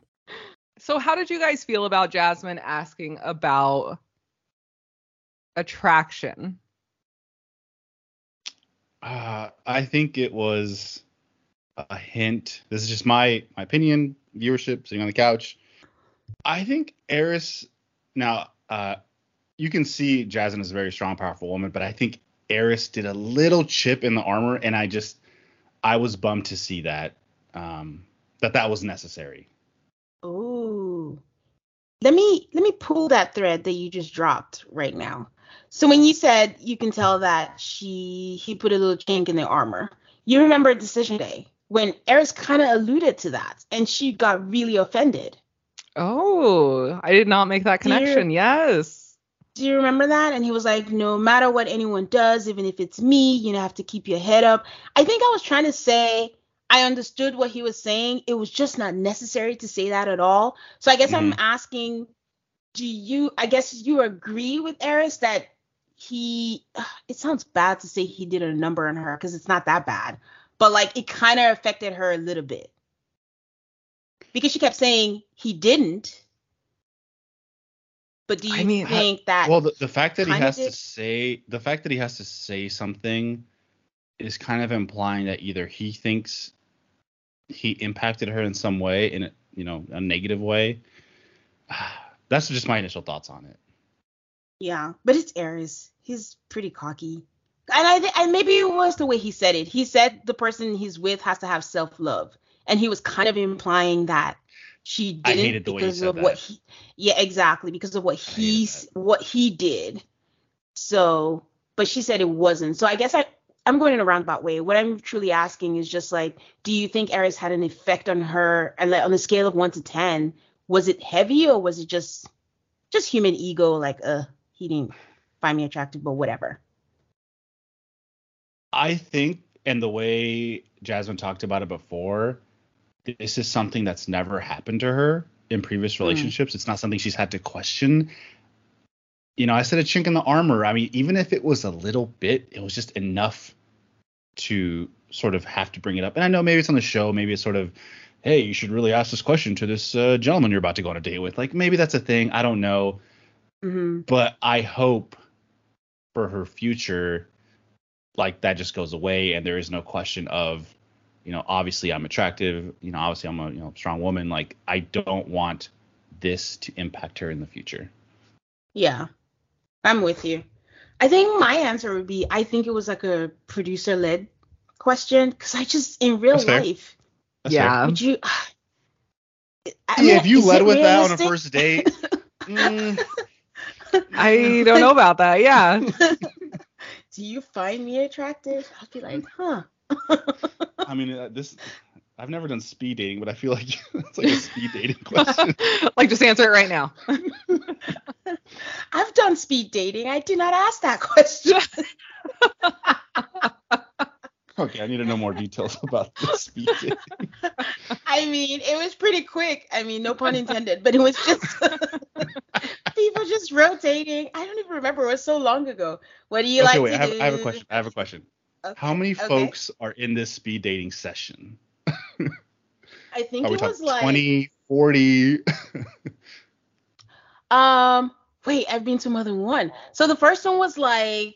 [SPEAKER 3] So, how did you guys feel about Jasmine asking about attraction?
[SPEAKER 4] Uh, I think it was a hint. This is just my my opinion. Viewership, sitting on the couch. I think Airris. Now, uh, you can see Jasmine is a very strong, powerful woman, but I think Airris did a little chip in the armor, and I just I was bummed to see that um, that that was necessary.
[SPEAKER 1] Ooh. Let me let me pull that thread that you just dropped right now. So when you said you can tell that she he put a little chink in the armor, you remember decision day when Airris kind of alluded to that and she got really offended.
[SPEAKER 3] Oh, I did not make that connection. Yes.
[SPEAKER 1] Do you remember that? And he was like, no matter what anyone does, even if it's me, you know, have to keep your head up. I think I was trying to say, I understood what he was saying. It was just not necessary to say that at all. So I guess I'm
[SPEAKER 4] Mhm.
[SPEAKER 1] asking, do you? I guess you agree with Airris that he? [sighs] It sounds bad to say he did a number on her because it's not that bad, but like it kind of affected her a little bit because she kept saying he didn't. But do you
[SPEAKER 3] I mean,
[SPEAKER 1] think that?
[SPEAKER 4] Well, the, the fact that he has
[SPEAKER 1] did-
[SPEAKER 4] to say the fact that he has to say something is kind of implying that either he thinks he impacted her in some way in a you know a negative way. [sighs] That's just my initial thoughts on it.
[SPEAKER 1] Yeah, but it's Airris. He's pretty cocky. And I think and maybe it was the way he said it. He said the person he's with has to have self-love. And he was kind of implying that she didn't
[SPEAKER 4] hated the way he
[SPEAKER 1] because
[SPEAKER 4] said
[SPEAKER 1] of what he Yeah, exactly, because of what he what he did. So, but she said it wasn't. So I guess I I'm going in a roundabout way. What I'm truly asking is just like, do you think Airris had an effect on her and like on a scale of 1 to 10, was it heavy or was it just just human ego like uh he didn't find me attractive but whatever
[SPEAKER 4] I think, and the way Jasmine talked about it before, this is something that's never happened to her in previous relationships. It's not something she's had to question. You know, I said a chink in the armor. I mean, even if it was a little bit, it was just enough to sort of have to bring it up. And I know maybe it's on the show, maybe it's sort of, hey, you should really ask this question to this uh, gentleman you're about to go on a date with. Like maybe that's a thing. I don't know
[SPEAKER 1] mm-hmm.
[SPEAKER 4] but I hope for her future, like that just goes away, and there is no question of, you know, obviously I'm attractive, you know, obviously I'm a you know strong woman. Like I don't want this to impact her in the future.
[SPEAKER 1] yeah i'm with you i think my answer would be i think it was like a producer led question because i just in real
[SPEAKER 4] That's
[SPEAKER 1] life
[SPEAKER 4] That's
[SPEAKER 3] yeah.
[SPEAKER 4] fair.
[SPEAKER 1] would you [sighs] I
[SPEAKER 4] yeah, if you led
[SPEAKER 1] it
[SPEAKER 4] with that on a first date, [laughs] mm,
[SPEAKER 3] I [laughs] don't know about that. Yeah. [laughs]
[SPEAKER 1] do you find me attractive i'll be like huh
[SPEAKER 4] I mean, uh, this I've never done speed dating, but I feel like [laughs] it's like a speed dating [laughs] question.
[SPEAKER 3] like just answer it right now. [laughs]
[SPEAKER 1] i've done speed dating i did not ask that question
[SPEAKER 4] okay, I need to know more details about the speed dating.
[SPEAKER 1] I mean, it was pretty quick. I mean, no pun intended, but it was just people just rotating. I don't even remember. It was so long ago. What do you
[SPEAKER 4] okay,
[SPEAKER 1] like
[SPEAKER 4] wait,
[SPEAKER 1] to
[SPEAKER 4] I have,
[SPEAKER 1] do?
[SPEAKER 4] I have a question. I have a question.
[SPEAKER 1] Okay,
[SPEAKER 4] How many
[SPEAKER 1] okay.
[SPEAKER 4] folks are in this speed dating session?
[SPEAKER 1] I think it was like
[SPEAKER 4] 20, 40? [laughs]
[SPEAKER 1] um. Wait, I've been to more than one. So the first one was like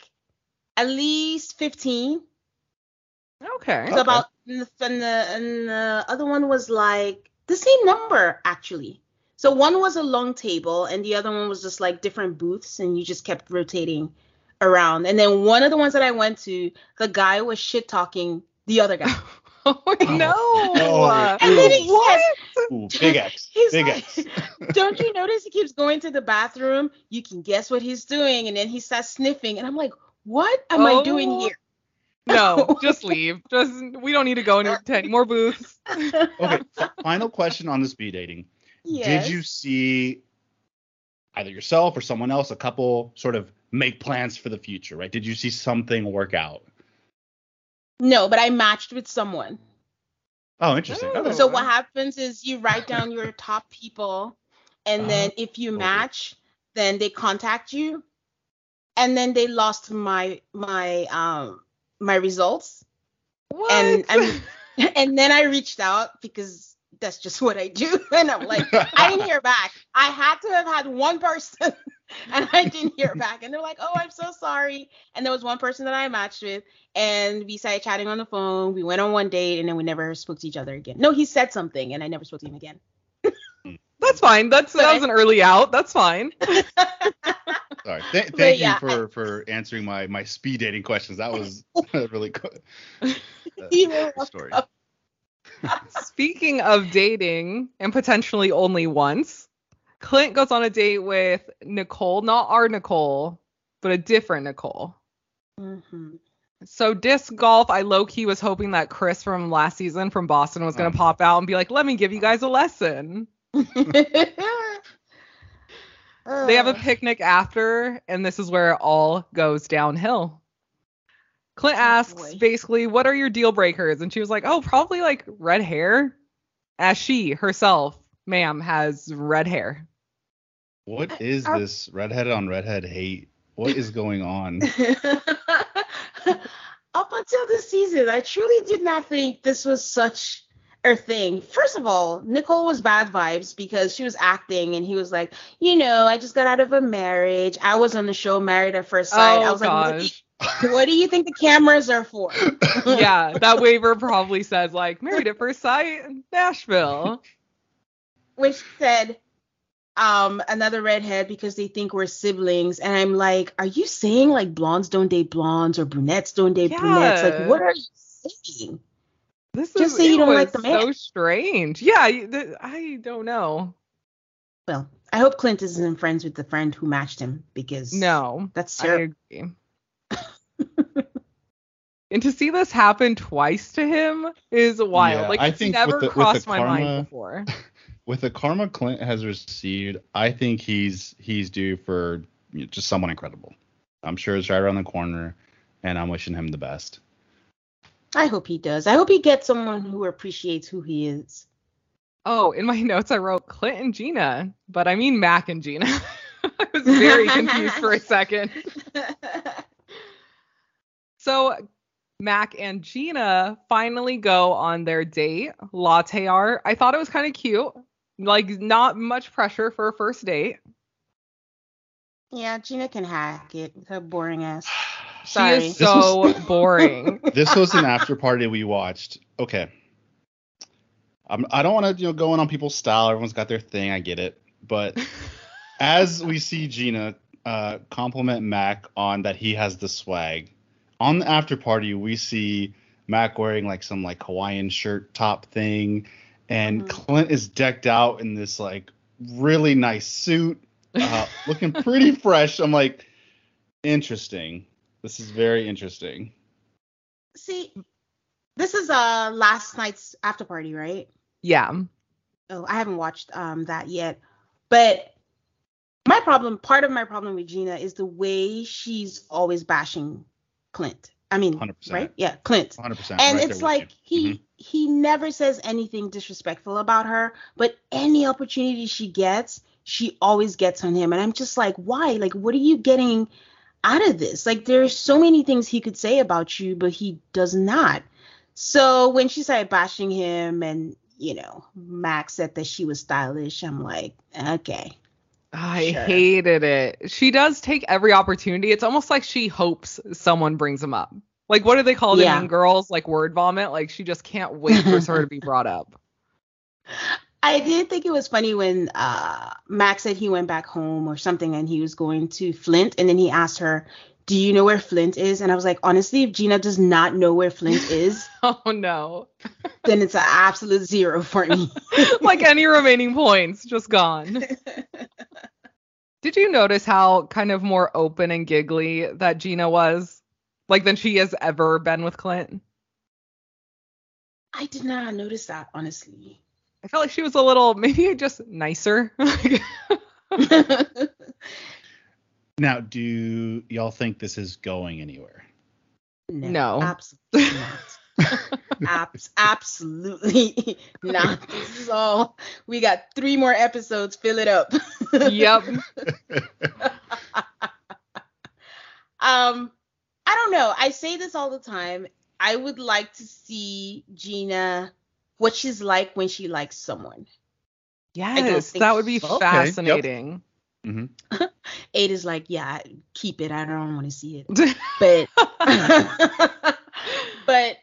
[SPEAKER 1] at least fifteen.
[SPEAKER 3] Okay.
[SPEAKER 1] So
[SPEAKER 4] Okay.
[SPEAKER 1] about and the, and the and the other one was like the same number actually. So one was a long table and the other one was just like different booths and you just kept rotating around. And then one of the ones that I went to, the guy was shit talking the other guy. [laughs] [laughs]
[SPEAKER 3] Oh, no.
[SPEAKER 4] Oh,
[SPEAKER 1] And then he
[SPEAKER 3] what?
[SPEAKER 1] says,
[SPEAKER 4] Ooh, big X. [laughs]
[SPEAKER 1] He's
[SPEAKER 4] Big
[SPEAKER 1] like,
[SPEAKER 4] X. [laughs]
[SPEAKER 1] Don't you notice he keeps going to the bathroom? You can guess what he's doing, and then he starts sniffing, and I'm like, what am I doing
[SPEAKER 3] Oh.
[SPEAKER 1] here?
[SPEAKER 3] No, just leave. Just we don't need to go into any more booths.
[SPEAKER 4] Okay, final question on the speed dating.
[SPEAKER 1] Yes.
[SPEAKER 4] Did you see either yourself or someone else, a couple, sort of make plans for the future, right? Did you see something work out?
[SPEAKER 1] No, but I matched with someone.
[SPEAKER 4] Oh, interesting.
[SPEAKER 3] Oh.
[SPEAKER 4] Okay.
[SPEAKER 1] So what happens is you write down your [laughs] top people, and then if you
[SPEAKER 4] okay.
[SPEAKER 1] match, then they contact you, and then they lost my my um my results,
[SPEAKER 3] What?
[SPEAKER 1] and I'm [laughs] [laughs] and then I reached out because that's just what I do, [laughs] and I'm like, I didn't hear back. I had to have had one person, [laughs] and I didn't hear [laughs] back, and they're like, oh, I'm so sorry. And there was one person that I matched with, and we started chatting on the phone. We went on one date, and then we never spoke to each other again. No, he said something, and I never spoke to him again.
[SPEAKER 3] That's fine. That's that was an early out. That's fine.
[SPEAKER 4] Sorry. Th- thank
[SPEAKER 1] yeah,
[SPEAKER 4] you for for answering my my speed dating questions. That was really good.
[SPEAKER 1] Uh, you were
[SPEAKER 4] story. [laughs]
[SPEAKER 3] Speaking of dating and potentially only once, Clint goes on a date with Nicole, not our Nicole, but a different Nicole.
[SPEAKER 1] Mhm.
[SPEAKER 3] So disc golf, I low key was hoping that Chris from last season from Boston was gonna
[SPEAKER 4] Oh.
[SPEAKER 3] pop out and be like, "Let me give you guys a lesson." [laughs] They have a picnic after, and this is where it all goes downhill. Clint
[SPEAKER 1] Oh,
[SPEAKER 3] asks
[SPEAKER 1] boy.
[SPEAKER 3] basically, "What are your deal breakers?" And she was like, "Oh, probably like red hair." As she herself, ma'am, has red hair.
[SPEAKER 4] What is
[SPEAKER 1] Are-
[SPEAKER 4] this redhead on redhead hate? What is going on? [laughs]
[SPEAKER 1] Up until this season, I truly did not think this was such a thing. First of all, Nicole was bad vibes because she was acting and he was like, you know, I just got out of a marriage. I was on the show Married at First Sight. I
[SPEAKER 3] Oh,
[SPEAKER 1] was like,
[SPEAKER 3] gosh.
[SPEAKER 1] you, what do you think the cameras are for? [laughs]
[SPEAKER 3] yeah, that waiver probably says like married at first sight, Nashville.
[SPEAKER 1] which said um another redhead because they think we're siblings and i'm like are you saying like blondes don't date blondes or brunettes don't date brunettes like what are you saying
[SPEAKER 3] This
[SPEAKER 1] Just
[SPEAKER 3] is
[SPEAKER 1] say you don't like the man.
[SPEAKER 3] so strange. Yeah, th- I don't know.
[SPEAKER 1] well i hope clint isn't friends with the friend who matched him because
[SPEAKER 3] No,
[SPEAKER 1] that's
[SPEAKER 3] I
[SPEAKER 1] terrible
[SPEAKER 3] agree. [laughs] and to see this happen twice to him is wild.
[SPEAKER 4] Yeah,
[SPEAKER 3] like
[SPEAKER 4] I
[SPEAKER 3] it's
[SPEAKER 4] think
[SPEAKER 3] never
[SPEAKER 4] with the- with the
[SPEAKER 3] crossed my
[SPEAKER 4] karma-
[SPEAKER 3] mind before. [laughs]
[SPEAKER 4] With the karma Clint has received, I think he's he's due for you know, just someone incredible. I'm sure it's right around the corner, and I'm wishing him the best.
[SPEAKER 1] i hope he does i hope he gets someone who appreciates who he is
[SPEAKER 3] Oh, in my [laughs] notes I wrote Clint and Gina, but I mean Mac and Gina. I was very confused for a second. So Mac and Gina finally go on their date, latte art. I thought it was kind of cute. Like not much pressure for a first date.
[SPEAKER 1] yeah gina can hack it her boring ass [sighs]
[SPEAKER 3] She
[SPEAKER 1] Sorry.
[SPEAKER 3] is
[SPEAKER 4] This
[SPEAKER 3] so
[SPEAKER 4] was- [laughs]
[SPEAKER 3] boring. [laughs]
[SPEAKER 4] This was an after party we watched. Okay. I'm, I don't want to you know go in on people's style. Everyone's got their thing. I get it. But [laughs] as we see Gina uh, compliment Mac on that he has the swag, on the after party we see Mac wearing like some like Hawaiian shirt top thing, and
[SPEAKER 1] Mhm.
[SPEAKER 4] Clint is decked out in this like really nice suit, uh, [laughs] looking pretty fresh. I'm like, interesting. This is very interesting.
[SPEAKER 1] see this is uh last night's after party right
[SPEAKER 3] yeah.
[SPEAKER 1] Oh, I haven't watched um that yet. But my problem, part of my problem with Gina is the way she's always bashing Clint. I mean,
[SPEAKER 4] 100%.
[SPEAKER 1] right? Yeah, Clint.
[SPEAKER 4] 100%.
[SPEAKER 1] And
[SPEAKER 4] right
[SPEAKER 1] it's like he
[SPEAKER 4] Mhm.
[SPEAKER 1] he never says anything disrespectful about her, but any opportunity she gets, she always gets on him. And I'm just like, why? Like, what are you getting out of this? Like, there's so many things he could say about you, but he does not. So when she started bashing him and you know, Mac said that she was stylish, I'm like, okay.
[SPEAKER 3] I
[SPEAKER 1] Sure.
[SPEAKER 3] hated it. She does take every opportunity. It's almost like she hopes someone brings him up. Like what do they call them
[SPEAKER 1] Yeah.
[SPEAKER 3] in girls? Like word vomit. Like she just can't wait for her to be [laughs] brought up.
[SPEAKER 1] I did think it was funny when uh, Mac said he went back home or something and he was going to Flint and then he asked her, Do you know where Flint is? And I was like, honestly, if Gina does not know where Flint [laughs] is,
[SPEAKER 3] Oh no.
[SPEAKER 1] then it's an absolute zero for me. [laughs]
[SPEAKER 3] like any remaining points, just gone. [laughs] Did you notice how kind of more open and giggly that Gina was? Like than she has ever been with Clint?
[SPEAKER 1] I did not notice that, honestly.
[SPEAKER 3] I felt like she was a little maybe just nicer.
[SPEAKER 4] Now, do y'all think this is going anywhere?
[SPEAKER 3] No.
[SPEAKER 1] Absolutely not. [laughs] Abs- absolutely [laughs] not. This is all. We got three more episodes. Fill it up.
[SPEAKER 3] yep. [laughs]
[SPEAKER 1] Um, I don't know. I say this all the time. I would like to see Gina what she's like when she likes someone.
[SPEAKER 3] Yes, that would be
[SPEAKER 1] so. Okay,
[SPEAKER 4] yep.
[SPEAKER 3] Fascinating.
[SPEAKER 4] hmm
[SPEAKER 1] Ade's like, yeah, keep it. I don't want to see it. [laughs] But [laughs] but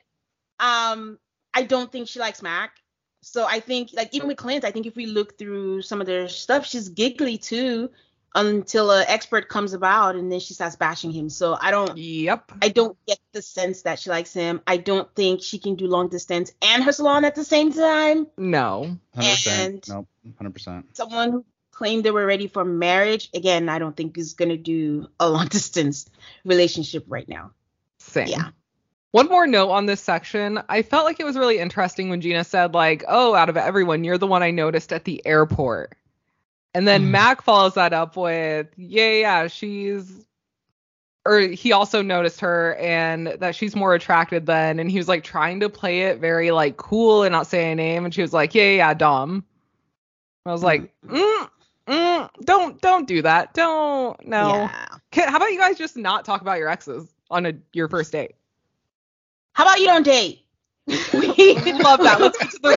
[SPEAKER 1] um I don't think she likes Mac. So I think like even with Clint, I think if we look through some of their stuff, she's giggly too until an expert comes about and then she starts bashing him. So I don't
[SPEAKER 3] yep.
[SPEAKER 1] I don't get the sense that she likes him. I don't think she can do long distance and her salon at the same time.
[SPEAKER 3] No.
[SPEAKER 4] 100%.
[SPEAKER 1] And-
[SPEAKER 4] Nope. 100%.
[SPEAKER 1] Someone who claimed they were ready for marriage, again, I don't think is gonna do a long [laughs] distance relationship right now.
[SPEAKER 3] Same.
[SPEAKER 1] Yeah.
[SPEAKER 3] One more note on this section. I felt like it was really interesting when Gina said, like, oh, out of everyone, you're the one I noticed at the airport. And then
[SPEAKER 4] Mhm.
[SPEAKER 3] Mac follows that up with, yeah, yeah, she's or he also noticed her and that she's more attracted then and he was like trying to play it very like cool and not say a name and she was like yeah yeah, yeah dom i was like mm, mm, don't don't do that don't no
[SPEAKER 1] Yeah.
[SPEAKER 3] Can- how about you guys just not talk about your exes on a your first date
[SPEAKER 1] How about you don't date? [laughs]
[SPEAKER 3] we love that let's get to the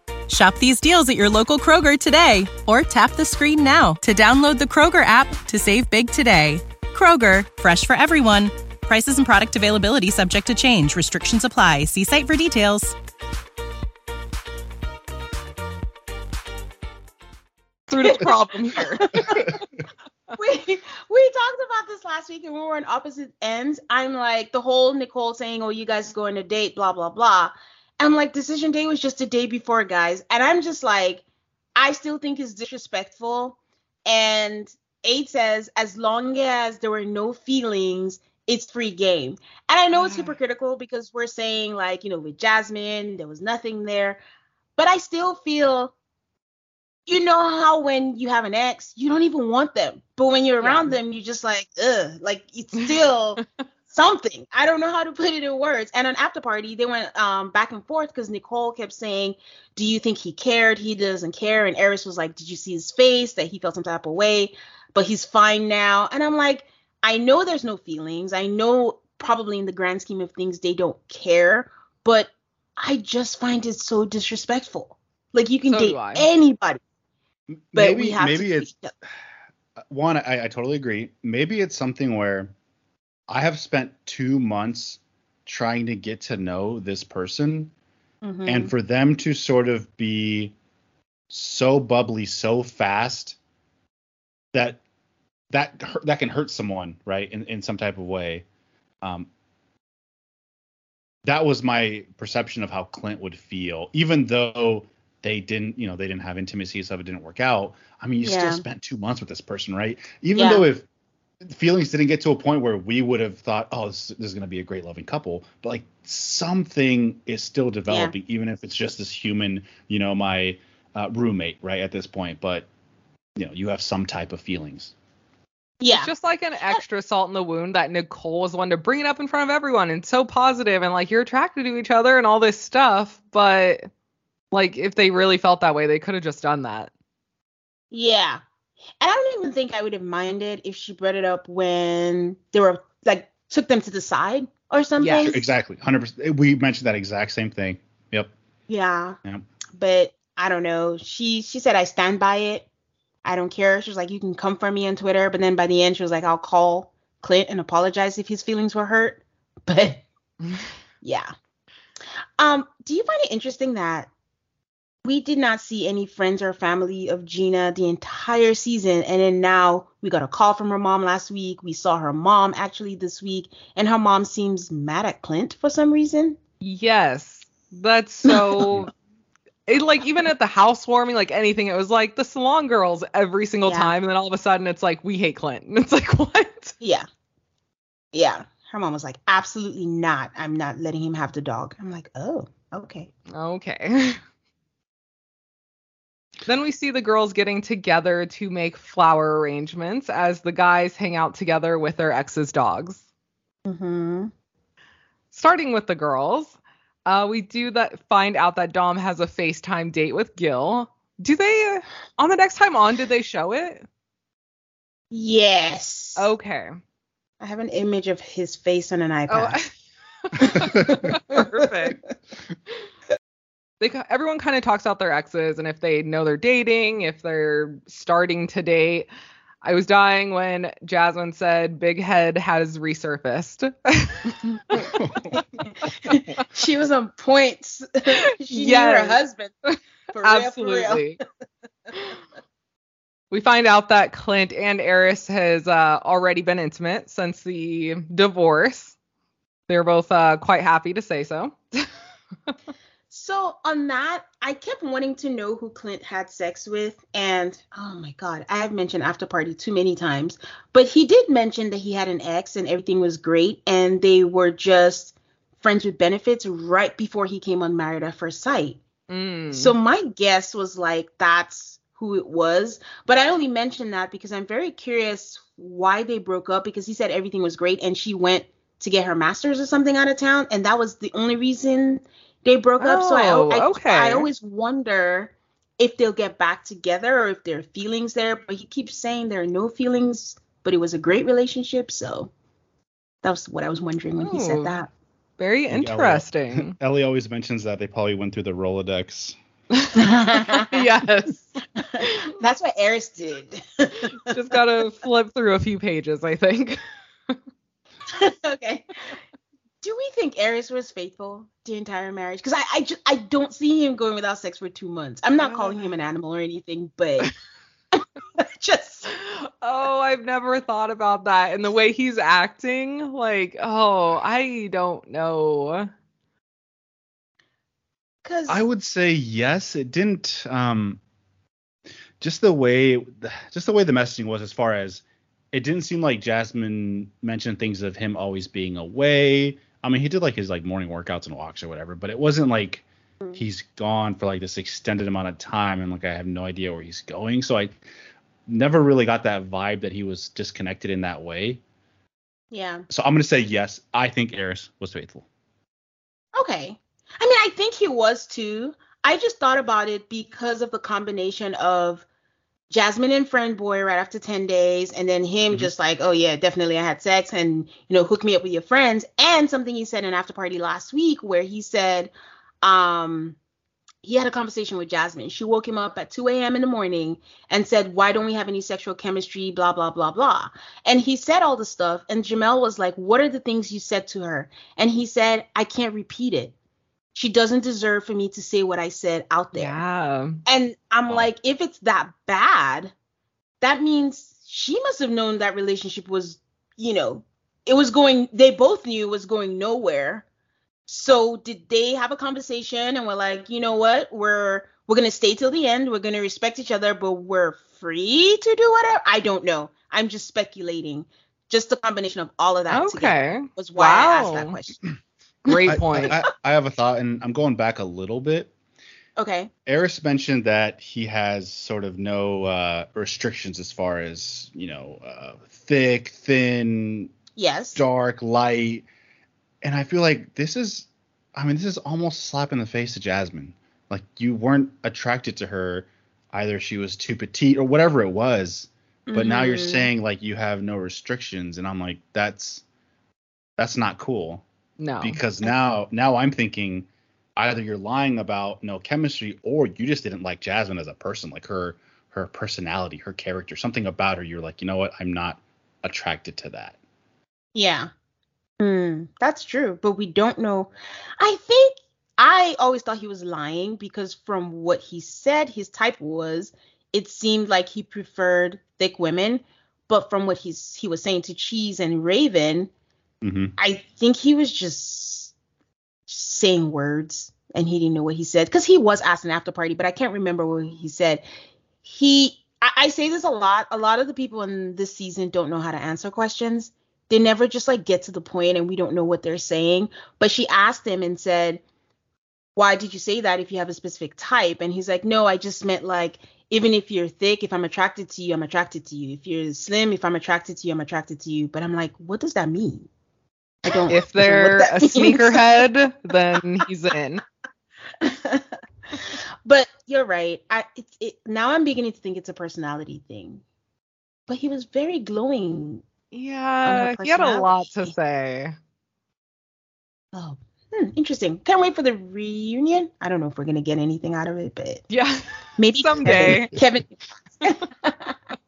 [SPEAKER 9] Shop these deals at your local Kroger today or tap the screen now to download the Kroger app to save big today. Kroger, fresh for everyone. Prices and product availability subject to change. Restrictions apply. See site for details.
[SPEAKER 3] through this problem here [laughs]
[SPEAKER 1] we we talked about this last week and we were on opposite ends. I'm like the whole Nicole saying, "Oh, you guys going to date," blah blah blah. I'm like, decision day was just a day before, guys, and I'm just like, I still think it's disrespectful. And Ade says, as long as there were no feelings, it's free game. And I know it's mm. hypocritical because we're saying like, you know, with Jasmine, there was nothing there, but I still feel you know how when you have an ex, you don't even want them. But when you're around them, you're just like, ugh, like it's still [laughs] something. I don't know how to put it in words. And on after party, they went um back and forth because Nicole kept saying, Do you think he cared? He doesn't care. And Airris was like, Did you see his face? That he felt some type of way, but he's fine now. And I'm like, I know there's no feelings. I know probably in the grand scheme of things they don't care, but I just find it so disrespectful. Like you can
[SPEAKER 4] So
[SPEAKER 1] date anybody. But
[SPEAKER 4] maybe
[SPEAKER 1] we have
[SPEAKER 4] maybe
[SPEAKER 1] to
[SPEAKER 4] it's one I, I totally agree maybe it's something where i have spent two months trying to get to know this person
[SPEAKER 1] Mm-hmm.
[SPEAKER 4] and for them to sort of be so bubbly so fast that that that can hurt someone right in, in some type of way um that was my perception of how clint would feel even though they didn't you know they didn't have intimacy so it didn't work out i mean you
[SPEAKER 1] Yeah.
[SPEAKER 4] still spent two months with this person right even
[SPEAKER 1] Yeah.
[SPEAKER 4] though if feelings didn't get to a point where we would have thought oh this, this is going to be a great loving couple but like something is still developing even if it's just this human you know my uh, roommate right at this point but you know you have some type of feelings
[SPEAKER 1] Yeah.
[SPEAKER 3] It's just like an extra salt in the wound that Nicole was one to bring it up in front of everyone and so positive and like you're attracted to each other and all this stuff. But like if they really felt that way, they could have just done that.
[SPEAKER 1] Yeah. And I don't even think I would have minded if she brought it up when they were like took them to the side or something.
[SPEAKER 4] Yeah, exactly 100% we mentioned that exact same thing yep
[SPEAKER 1] Yeah.
[SPEAKER 4] Yeah.
[SPEAKER 1] But I don't know. She she said I stand by it. I don't care. She was like, you can come for me on Twitter, but then by the end she was like, I'll call Clint and apologize if his feelings were hurt. [laughs] But yeah. Um, do you find it interesting that we did not see any friends or family of Gina the entire season. And then now we got a call from her mom last week. We saw her mom actually this week, and her mom seems mad at Clint for some reason.
[SPEAKER 3] Yes, that's so. [laughs] it like even at the housewarming, like anything, it was like the salon girls every single
[SPEAKER 1] Yeah.
[SPEAKER 3] time, and then all of a sudden it's like we hate Clint. And [laughs] it's like what?
[SPEAKER 1] Yeah. Yeah. Her mom was like, absolutely not. I'm not letting him have the dog. I'm like, oh, okay.
[SPEAKER 3] Okay. [laughs] then we see the girls getting together to make flower arrangements as the guys hang out together with their ex's dogs.
[SPEAKER 1] Mm-hmm.
[SPEAKER 3] Starting with the girls, uh, we do that find out that Dom has a FaceTime date with Gil. Do they uh, on the next time on? Did they show it?
[SPEAKER 1] Yes.
[SPEAKER 3] Okay.
[SPEAKER 1] I have an image of his face on an
[SPEAKER 3] Oh,
[SPEAKER 1] iPad. [laughs]
[SPEAKER 3] Perfect. [laughs] They, everyone kind of talks out their exes and if they know they're dating, if they're starting to date. I was dying when Jasmine said Big Head has resurfaced. [laughs]
[SPEAKER 1] she was on point. [laughs] she knew her husband. For real, real.
[SPEAKER 3] Absolutely. we find out that Clint and Airris has uh, already been intimate since the divorce. They're both uh, quite happy to say so. [laughs]
[SPEAKER 1] So on that, I kept wanting to know who Clint had sex with, and oh my god, I have mentioned after party too many times, but he did mention that he had an ex and everything was great, and they were just friends with benefits right before he came on Married at First Sight.
[SPEAKER 3] Mm.
[SPEAKER 1] So my guess was like that's who it was, but I only mentioned that because I'm very curious why they broke up because he said everything was great and she went to get her masters or something out of town, and that was the only reason they broke up. So
[SPEAKER 3] Oh,
[SPEAKER 1] I, I,
[SPEAKER 3] okay.
[SPEAKER 1] I always wonder if they'll get back together or if there are feelings there. But he keeps saying there are no feelings, but it was a great relationship. So that was what I was wondering when he
[SPEAKER 3] Oh.
[SPEAKER 1] said that.
[SPEAKER 3] Very
[SPEAKER 4] Ellie-
[SPEAKER 3] interesting. [laughs]
[SPEAKER 4] Ellie always mentions that they probably went through the Rolodex. [laughs]
[SPEAKER 3] yes. [laughs]
[SPEAKER 1] That's what Airris did.
[SPEAKER 3] Just gotta flip through a few pages, I think.
[SPEAKER 1] okay. Do we think Airris was faithful the entire marriage? Because I, I, just, I don't see him going without sex for two months. I'm not calling him an animal or anything, but [laughs] [laughs] just
[SPEAKER 3] Oh, I've never thought about that. And the way he's acting, like, oh, I don't know.
[SPEAKER 1] because
[SPEAKER 4] I would say yes. It didn't. Um, just the way, just the way the messaging was, as far as it didn't seem like Jasmine mentioned things of him always being away. I mean, he did like his like morning workouts and walks or whatever, but it wasn't like mm-hmm. he's gone for like this extended amount of time and like I have no idea where he's going. So I never really got that vibe that he was disconnected in that way.
[SPEAKER 1] yeah.
[SPEAKER 4] So I'm gonna say yes. I think Airris was faithful.
[SPEAKER 1] Okay. I mean, I think he was too. I just thought about it because of the combination of Jasmine and friend boy right after 10 days, and then him just like, oh yeah, definitely I had sex and you know, hook me up with your friends. And something he said in after party last week where he said, um, he had a conversation with Jasmine. She woke him up at 2 a.m. in the morning and said, Why don't we have any sexual chemistry? Blah, blah, blah, blah. And he said all the stuff. And Jamel was like, What are the things you said to her? And he said, I can't repeat it. She doesn't deserve for me to say what I said out there.
[SPEAKER 3] Yeah.
[SPEAKER 1] And I'm like, if it's that bad, that means she must have known that relationship was, you know, it was going, they both knew it was going nowhere. So did they have a conversation and we're like, you know what, we're we're gonna stay till the end. We're gonna respect each other, but we're free to do whatever. I don't know. I'm just speculating. Just the combination of all of that together
[SPEAKER 3] Okay.
[SPEAKER 1] was why I asked
[SPEAKER 3] Wow.
[SPEAKER 1] that question.
[SPEAKER 3] Great point.
[SPEAKER 4] I, I, I have a thought, and I'm going back a little bit.
[SPEAKER 1] Okay.
[SPEAKER 4] Airris mentioned that he has sort of no uh, restrictions as far as you know, uh, thick, thin,
[SPEAKER 1] Yes.
[SPEAKER 4] dark, light, and I feel like this is, I mean, this is almost a slap in the face to Jasmine. Like you weren't attracted to her, either she was too petite or whatever it was, but now you're
[SPEAKER 1] Mhm.
[SPEAKER 4] saying like you have no restrictions, and I'm like, that's, that's not cool
[SPEAKER 3] No.
[SPEAKER 4] because now now I'm thinking either you're lying about no chemistry or you just didn't like Jasmine as a person, like her her personality, her character, something about her. You're like, you know what? I'm not attracted to that.
[SPEAKER 1] Yeah. Hmm, that's true, but we don't know. I think I I always thought he was lying because from what he said his type was, it seemed like he preferred thick women. But from what he's he was saying to Cheese and Raven,
[SPEAKER 4] hmm
[SPEAKER 1] I think he was just saying words and he didn't know what he said because he was asked an after party, but I can't remember what he said. He, I, I say this a lot. A lot of the people in this season don't know how to answer questions. They never just like get to the point and we don't know what they're saying. But she asked him and said, Why did you say that if you have a specific type? And he's like, No, I just meant like, even if you're thick, if I'm attracted to you, I'm attracted to you. If you're slim, if I'm attracted to you, I'm attracted to you. But I'm like, what does that mean? I don't.
[SPEAKER 3] If
[SPEAKER 1] don't
[SPEAKER 3] they're a sneakerhead, then he's in. [laughs]
[SPEAKER 1] but you're right. I it's it now I'm beginning to think it's a personality thing. But he was very glowing.
[SPEAKER 3] Yeah, he had a lot to say.
[SPEAKER 1] Oh, hmm, interesting. Can't wait for the reunion. I don't know if we're gonna get anything out of it, but
[SPEAKER 3] Yeah,
[SPEAKER 1] maybe [laughs]
[SPEAKER 3] someday.
[SPEAKER 1] Kevin, Kevin [laughs]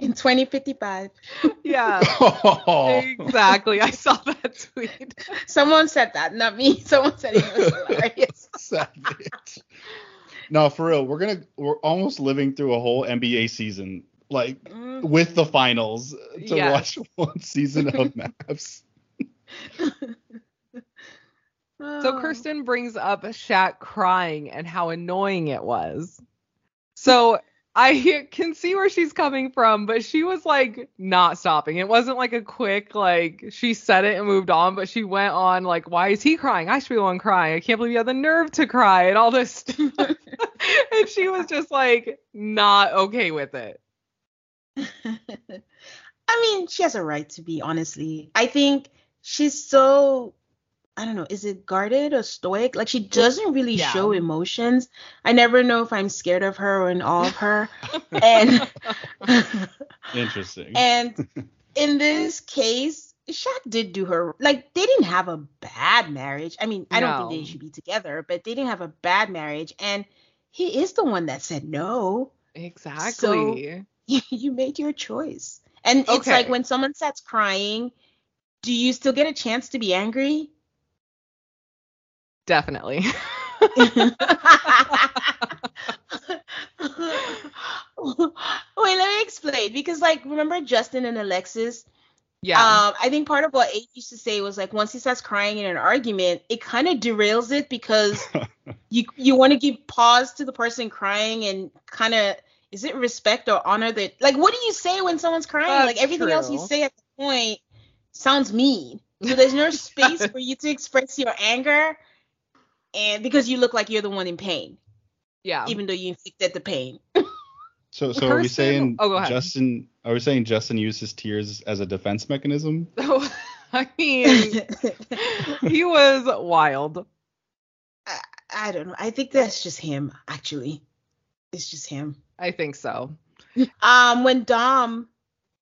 [SPEAKER 1] in 2055.
[SPEAKER 3] Yeah,
[SPEAKER 4] Oh. [laughs]
[SPEAKER 3] exactly. I saw that tweet.
[SPEAKER 1] Someone said that, not me. [laughs] Someone said it was [laughs] hilarious.
[SPEAKER 4] Savage. No, for real, we're gonna we're almost living through a whole NBA season, like mm-hmm. with the finals, to
[SPEAKER 3] Yes.
[SPEAKER 4] watch one season of MAFS.
[SPEAKER 3] So ah. Kirsten brings up Shaq crying and how annoying it was. So I can see where she's coming from, but she was like not stopping. It wasn't like a quick like she said it and moved on, but she went on like, why is he crying? I should be the one crying. I can't believe you have the nerve to cry and all this stuff. [laughs] and she was just like not okay with it. [laughs]
[SPEAKER 1] I mean, she has a right to be, honestly. I think she's so I don't know, is it guarded or stoic? Like she doesn't really
[SPEAKER 3] Yeah.
[SPEAKER 1] show emotions. I never know if I'm scared of her or in awe of her. [laughs] and
[SPEAKER 4] Interesting. [laughs]
[SPEAKER 1] and in this case, Shaq did do her like they didn't have a bad marriage. I mean, I don't think they should be together, but they didn't have a bad marriage. And he is the one that said no.
[SPEAKER 3] Exactly. [laughs]
[SPEAKER 1] you, you made your choice. And it's
[SPEAKER 3] Okay.
[SPEAKER 1] like when someone starts crying, do you still get a chance to be angry?
[SPEAKER 3] Definitely. [laughs]
[SPEAKER 1] Wait, let me explain. Because like remember Justin and Alexis?
[SPEAKER 3] Yeah.
[SPEAKER 1] Um, I think part of what Ade used to say was like once he starts crying in an argument, it kind of derails it because [laughs] you you want to give pause to the person crying and kind of is it respect or honor that like what do you say when someone's crying?
[SPEAKER 3] That's
[SPEAKER 1] like everything else you say at the point sounds mean. So there's no [laughs] space for you to express your anger and because you look like you're the one in pain,
[SPEAKER 3] yeah.
[SPEAKER 1] even though you inflicted the pain. [laughs]
[SPEAKER 4] So, so are we saying
[SPEAKER 3] oh, go ahead.
[SPEAKER 4] Justin? Are we saying Justin uses tears as a defense mechanism?
[SPEAKER 3] So [laughs] I mean, he was wild.
[SPEAKER 1] I, I don't know. I think that's just him, actually. It's just him.
[SPEAKER 3] I think so.
[SPEAKER 1] Um, when Dom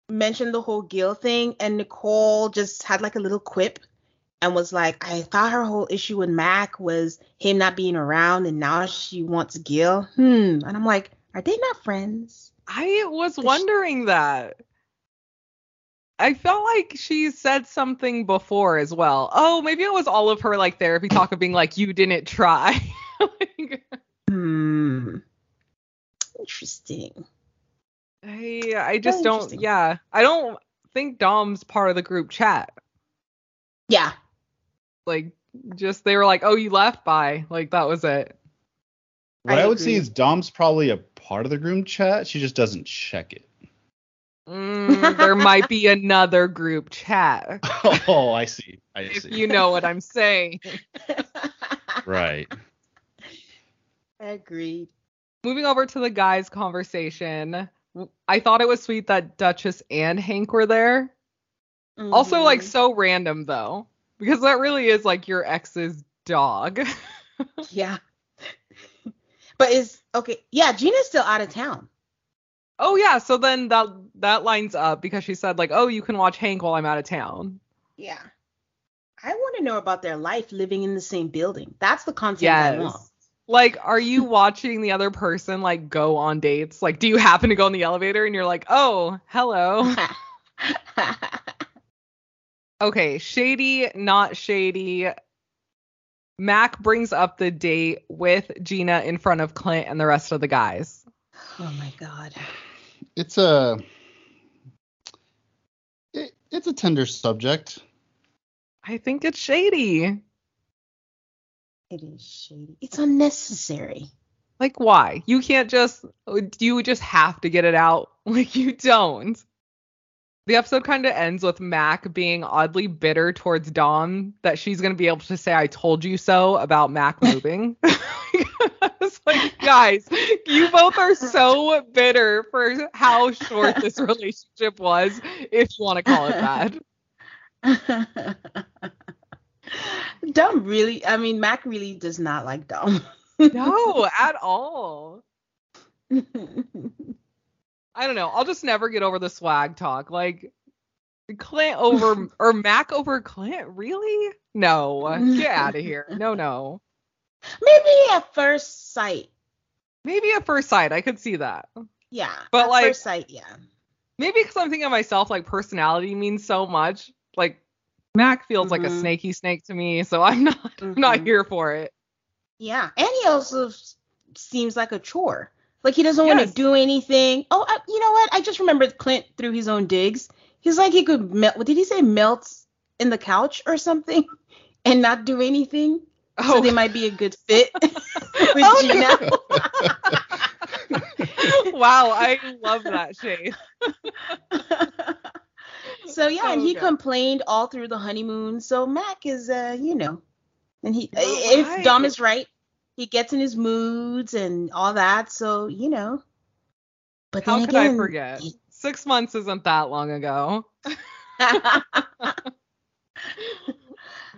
[SPEAKER 1] mentioned the whole Gil thing, and Nicole just had like a little quip and was like, I thought her whole issue with Mac was him not being around, and now she wants Gil. Hmm. And I'm like, are they not friends?
[SPEAKER 3] I was wondering that. I felt like she said something before as well. Oh, maybe it was all of her like therapy talk of being like, you didn't try. [laughs] Like,
[SPEAKER 1] Hmm. Interesting.
[SPEAKER 3] I I just don't yeah. I don't think Dom's part of the group chat.
[SPEAKER 1] Yeah.
[SPEAKER 3] Like just they were like, "Oh, you left by." Like that was it.
[SPEAKER 4] What
[SPEAKER 1] I
[SPEAKER 4] I, would say is Dom's probably a part of the group chat. She just doesn't check it.
[SPEAKER 3] Mm, there might be [laughs] another group chat.
[SPEAKER 4] oh, I see. I
[SPEAKER 3] If
[SPEAKER 4] see.
[SPEAKER 3] you know what I'm saying. [laughs]
[SPEAKER 4] Right.
[SPEAKER 1] I agreed.
[SPEAKER 3] Moving over to the guys' conversation, I thought it was sweet that Duchess and Hank were there. Also, like,
[SPEAKER 1] Mhm.
[SPEAKER 3] so random though, because that really is like your ex's dog. [laughs]
[SPEAKER 1] yeah. But is okay. Yeah, Gina's still out of town.
[SPEAKER 3] oh yeah, so then that that lines up because she said like, "Oh, you can watch Hank while I'm out of town."
[SPEAKER 1] Yeah. I want to know about their life living in the same building. That's the content I want.
[SPEAKER 3] Yes. Like, are you [laughs] watching the other person like go on dates? Like, do you happen to go in the elevator and you're like, "Oh, hello." [laughs] okay, shady, not shady. Mac brings up the date with Gina in front of Clint and the rest of the guys.
[SPEAKER 1] Oh my god.
[SPEAKER 4] It's a it, it's a tender subject.
[SPEAKER 3] I think it's shady.
[SPEAKER 1] It is shady. It's unnecessary.
[SPEAKER 3] Like why? You can't just you just have to get it out. [laughs] Like you don't. The episode kind of ends with Mac being oddly bitter towards Dom that she's going to be able to say I told you so about Mac [laughs] moving. [laughs] it's like, guys, you both are so bitter for how short this relationship was, if you want to call it that. [laughs]
[SPEAKER 1] Dom really, I mean, Mac really does not like Dom.
[SPEAKER 3] no, at all. I don't know. I'll just never get over the swag talk. Like Clint over [laughs] or Mac over Clint? Really? No. Get [laughs] out of here. No, no.
[SPEAKER 1] Maybe at first sight.
[SPEAKER 3] Maybe at first sight, I could see that.
[SPEAKER 1] Yeah.
[SPEAKER 3] But
[SPEAKER 1] at
[SPEAKER 3] like
[SPEAKER 1] first sight, yeah.
[SPEAKER 3] Maybe because I'm thinking of myself, like personality means so much. Like Mac feels like a
[SPEAKER 1] Mhm.
[SPEAKER 3] snaky snake to me, so I'm not [laughs] I'm not here for it.
[SPEAKER 1] Yeah. And he also seems like a chore. Like he doesn't want to do anything. Oh, I, you know what? I just remembered Clint through his own digs. He's like he could melt. What did he say? Melt in the couch or something, [laughs] and not do anything. So they might be a good fit [laughs] with
[SPEAKER 3] Oh,
[SPEAKER 1] Gina. [laughs]
[SPEAKER 3] wow, I love that shade.
[SPEAKER 1] So yeah, and he
[SPEAKER 3] Okay.
[SPEAKER 1] complained all through the honeymoon. So Mac is, uh, you know, and he, if. Dom is right, he gets in his moods and all that. So you know, but
[SPEAKER 3] How could
[SPEAKER 1] again,
[SPEAKER 3] I forget? Six months isn't that long ago. [laughs] [laughs]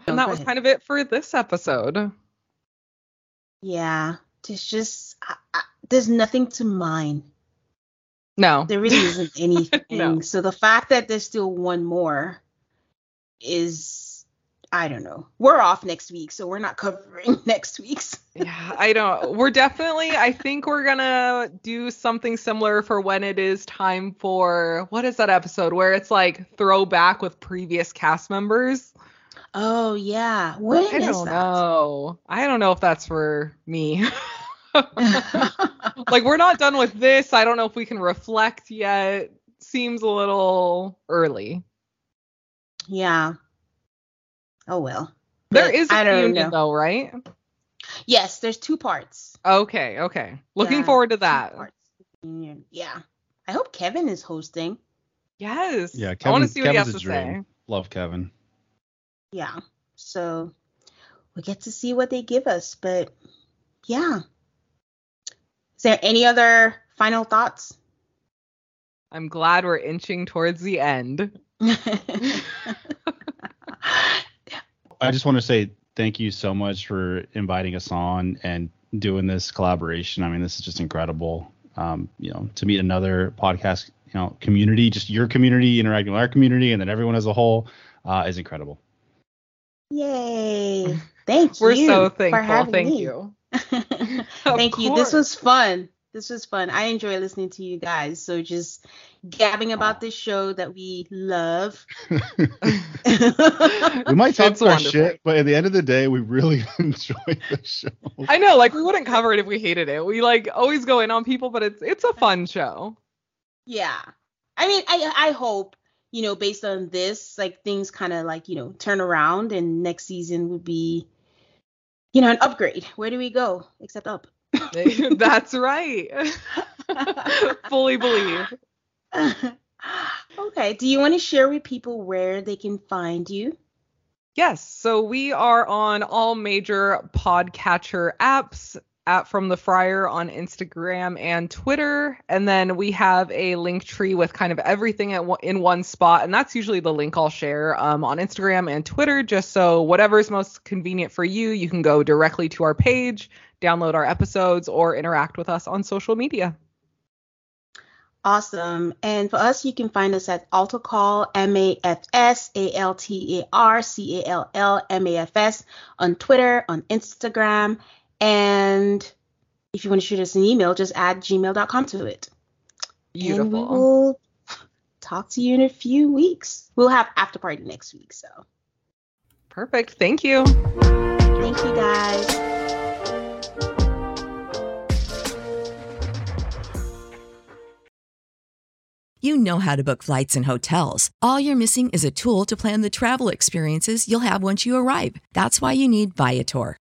[SPEAKER 3] and that was kind of it for this episode.
[SPEAKER 1] yeah, there's just I, I, there's nothing to mine.
[SPEAKER 3] No.
[SPEAKER 1] There really isn't [laughs] anything.
[SPEAKER 3] No.
[SPEAKER 1] So the fact that there's still one more is, I don't know. We're off next week, so we're not covering [laughs] next week's.
[SPEAKER 3] Yeah, I don't. We're definitely. I think we're gonna do something similar for when it is time for what is that episode where it's like throwback with previous cast members.
[SPEAKER 1] Oh yeah, when
[SPEAKER 3] I
[SPEAKER 1] is
[SPEAKER 3] don't
[SPEAKER 1] that?
[SPEAKER 3] know. I don't know if that's for me. [laughs] like we're not done with this. I don't know if we can reflect yet. Seems a little early.
[SPEAKER 1] Yeah. Oh well.
[SPEAKER 3] There
[SPEAKER 1] But
[SPEAKER 3] is a
[SPEAKER 1] I don't
[SPEAKER 3] reunion
[SPEAKER 1] know.
[SPEAKER 3] though, right?
[SPEAKER 1] Yes, there's two parts.
[SPEAKER 3] Okay, okay. Looking
[SPEAKER 1] Yeah,
[SPEAKER 3] forward to that.
[SPEAKER 1] Yeah. I hope Kevin is hosting.
[SPEAKER 3] Yes.
[SPEAKER 4] Yeah,
[SPEAKER 3] I want
[SPEAKER 4] Kevin,
[SPEAKER 3] to see what
[SPEAKER 4] Kevin's
[SPEAKER 3] he
[SPEAKER 4] a
[SPEAKER 3] has to
[SPEAKER 4] dream.
[SPEAKER 3] say.
[SPEAKER 4] Love Kevin.
[SPEAKER 1] Yeah. So we get to see what they give us. But yeah. Is there any other final thoughts?
[SPEAKER 3] I'm glad we're inching towards the end. [laughs] [laughs]
[SPEAKER 4] I just want to say thank you so much for inviting us on and doing this collaboration. I mean, this is just incredible. Um, you know, to meet another podcast, you know, community, just your community interacting with our community, and then everyone as a whole, uh, is incredible.
[SPEAKER 1] Yay. [laughs] Thank
[SPEAKER 3] We're
[SPEAKER 1] you.
[SPEAKER 3] so
[SPEAKER 1] for
[SPEAKER 3] thankful.
[SPEAKER 1] having
[SPEAKER 3] Thank
[SPEAKER 1] me.
[SPEAKER 3] you. [laughs]
[SPEAKER 1] Thank you. This was fun. This was fun. I enjoy listening to you guys. So just gabbing about this show that we love. [laughs]
[SPEAKER 4] We might talk
[SPEAKER 3] It's
[SPEAKER 4] our shit, but at the end of the day, we really [laughs] enjoy the show.
[SPEAKER 3] I know, like we wouldn't cover it if we hated it. We like always go in on people, but it's it's a fun show.
[SPEAKER 1] Yeah. I mean, I I hope, you know, based on this, like things kind of like, you know, turn around and next season would be, you know, an upgrade. Where do we go except up? [laughs]
[SPEAKER 3] That's right. [laughs] Fully believe. [laughs]
[SPEAKER 1] okay. Do you want to share with people where they can find you?
[SPEAKER 3] Yes. So we are on all major podcatcher apps at From the Fryer on Instagram and Twitter. And then we have a link tree with kind of everything one, in one spot. And that's usually the link I'll share um, on Instagram and Twitter, just so whatever is most convenient for you, you can go directly to our page, download our episodes, or interact with us on social media.
[SPEAKER 1] Awesome. And for us, you can find us at AltarCall, M A F S A L T A R C A L L M A F S on Twitter, on Instagram. And if you want to shoot us an email, just add gmail.com to it. Beautiful. And we will talk to you in a few weeks. We'll have after party next week, so.
[SPEAKER 3] Perfect. Thank you.
[SPEAKER 1] Thank you guys.
[SPEAKER 8] You know how to book flights and hotels. All you're missing is a tool to plan the travel experiences you'll have once you arrive. That's why you need Viator.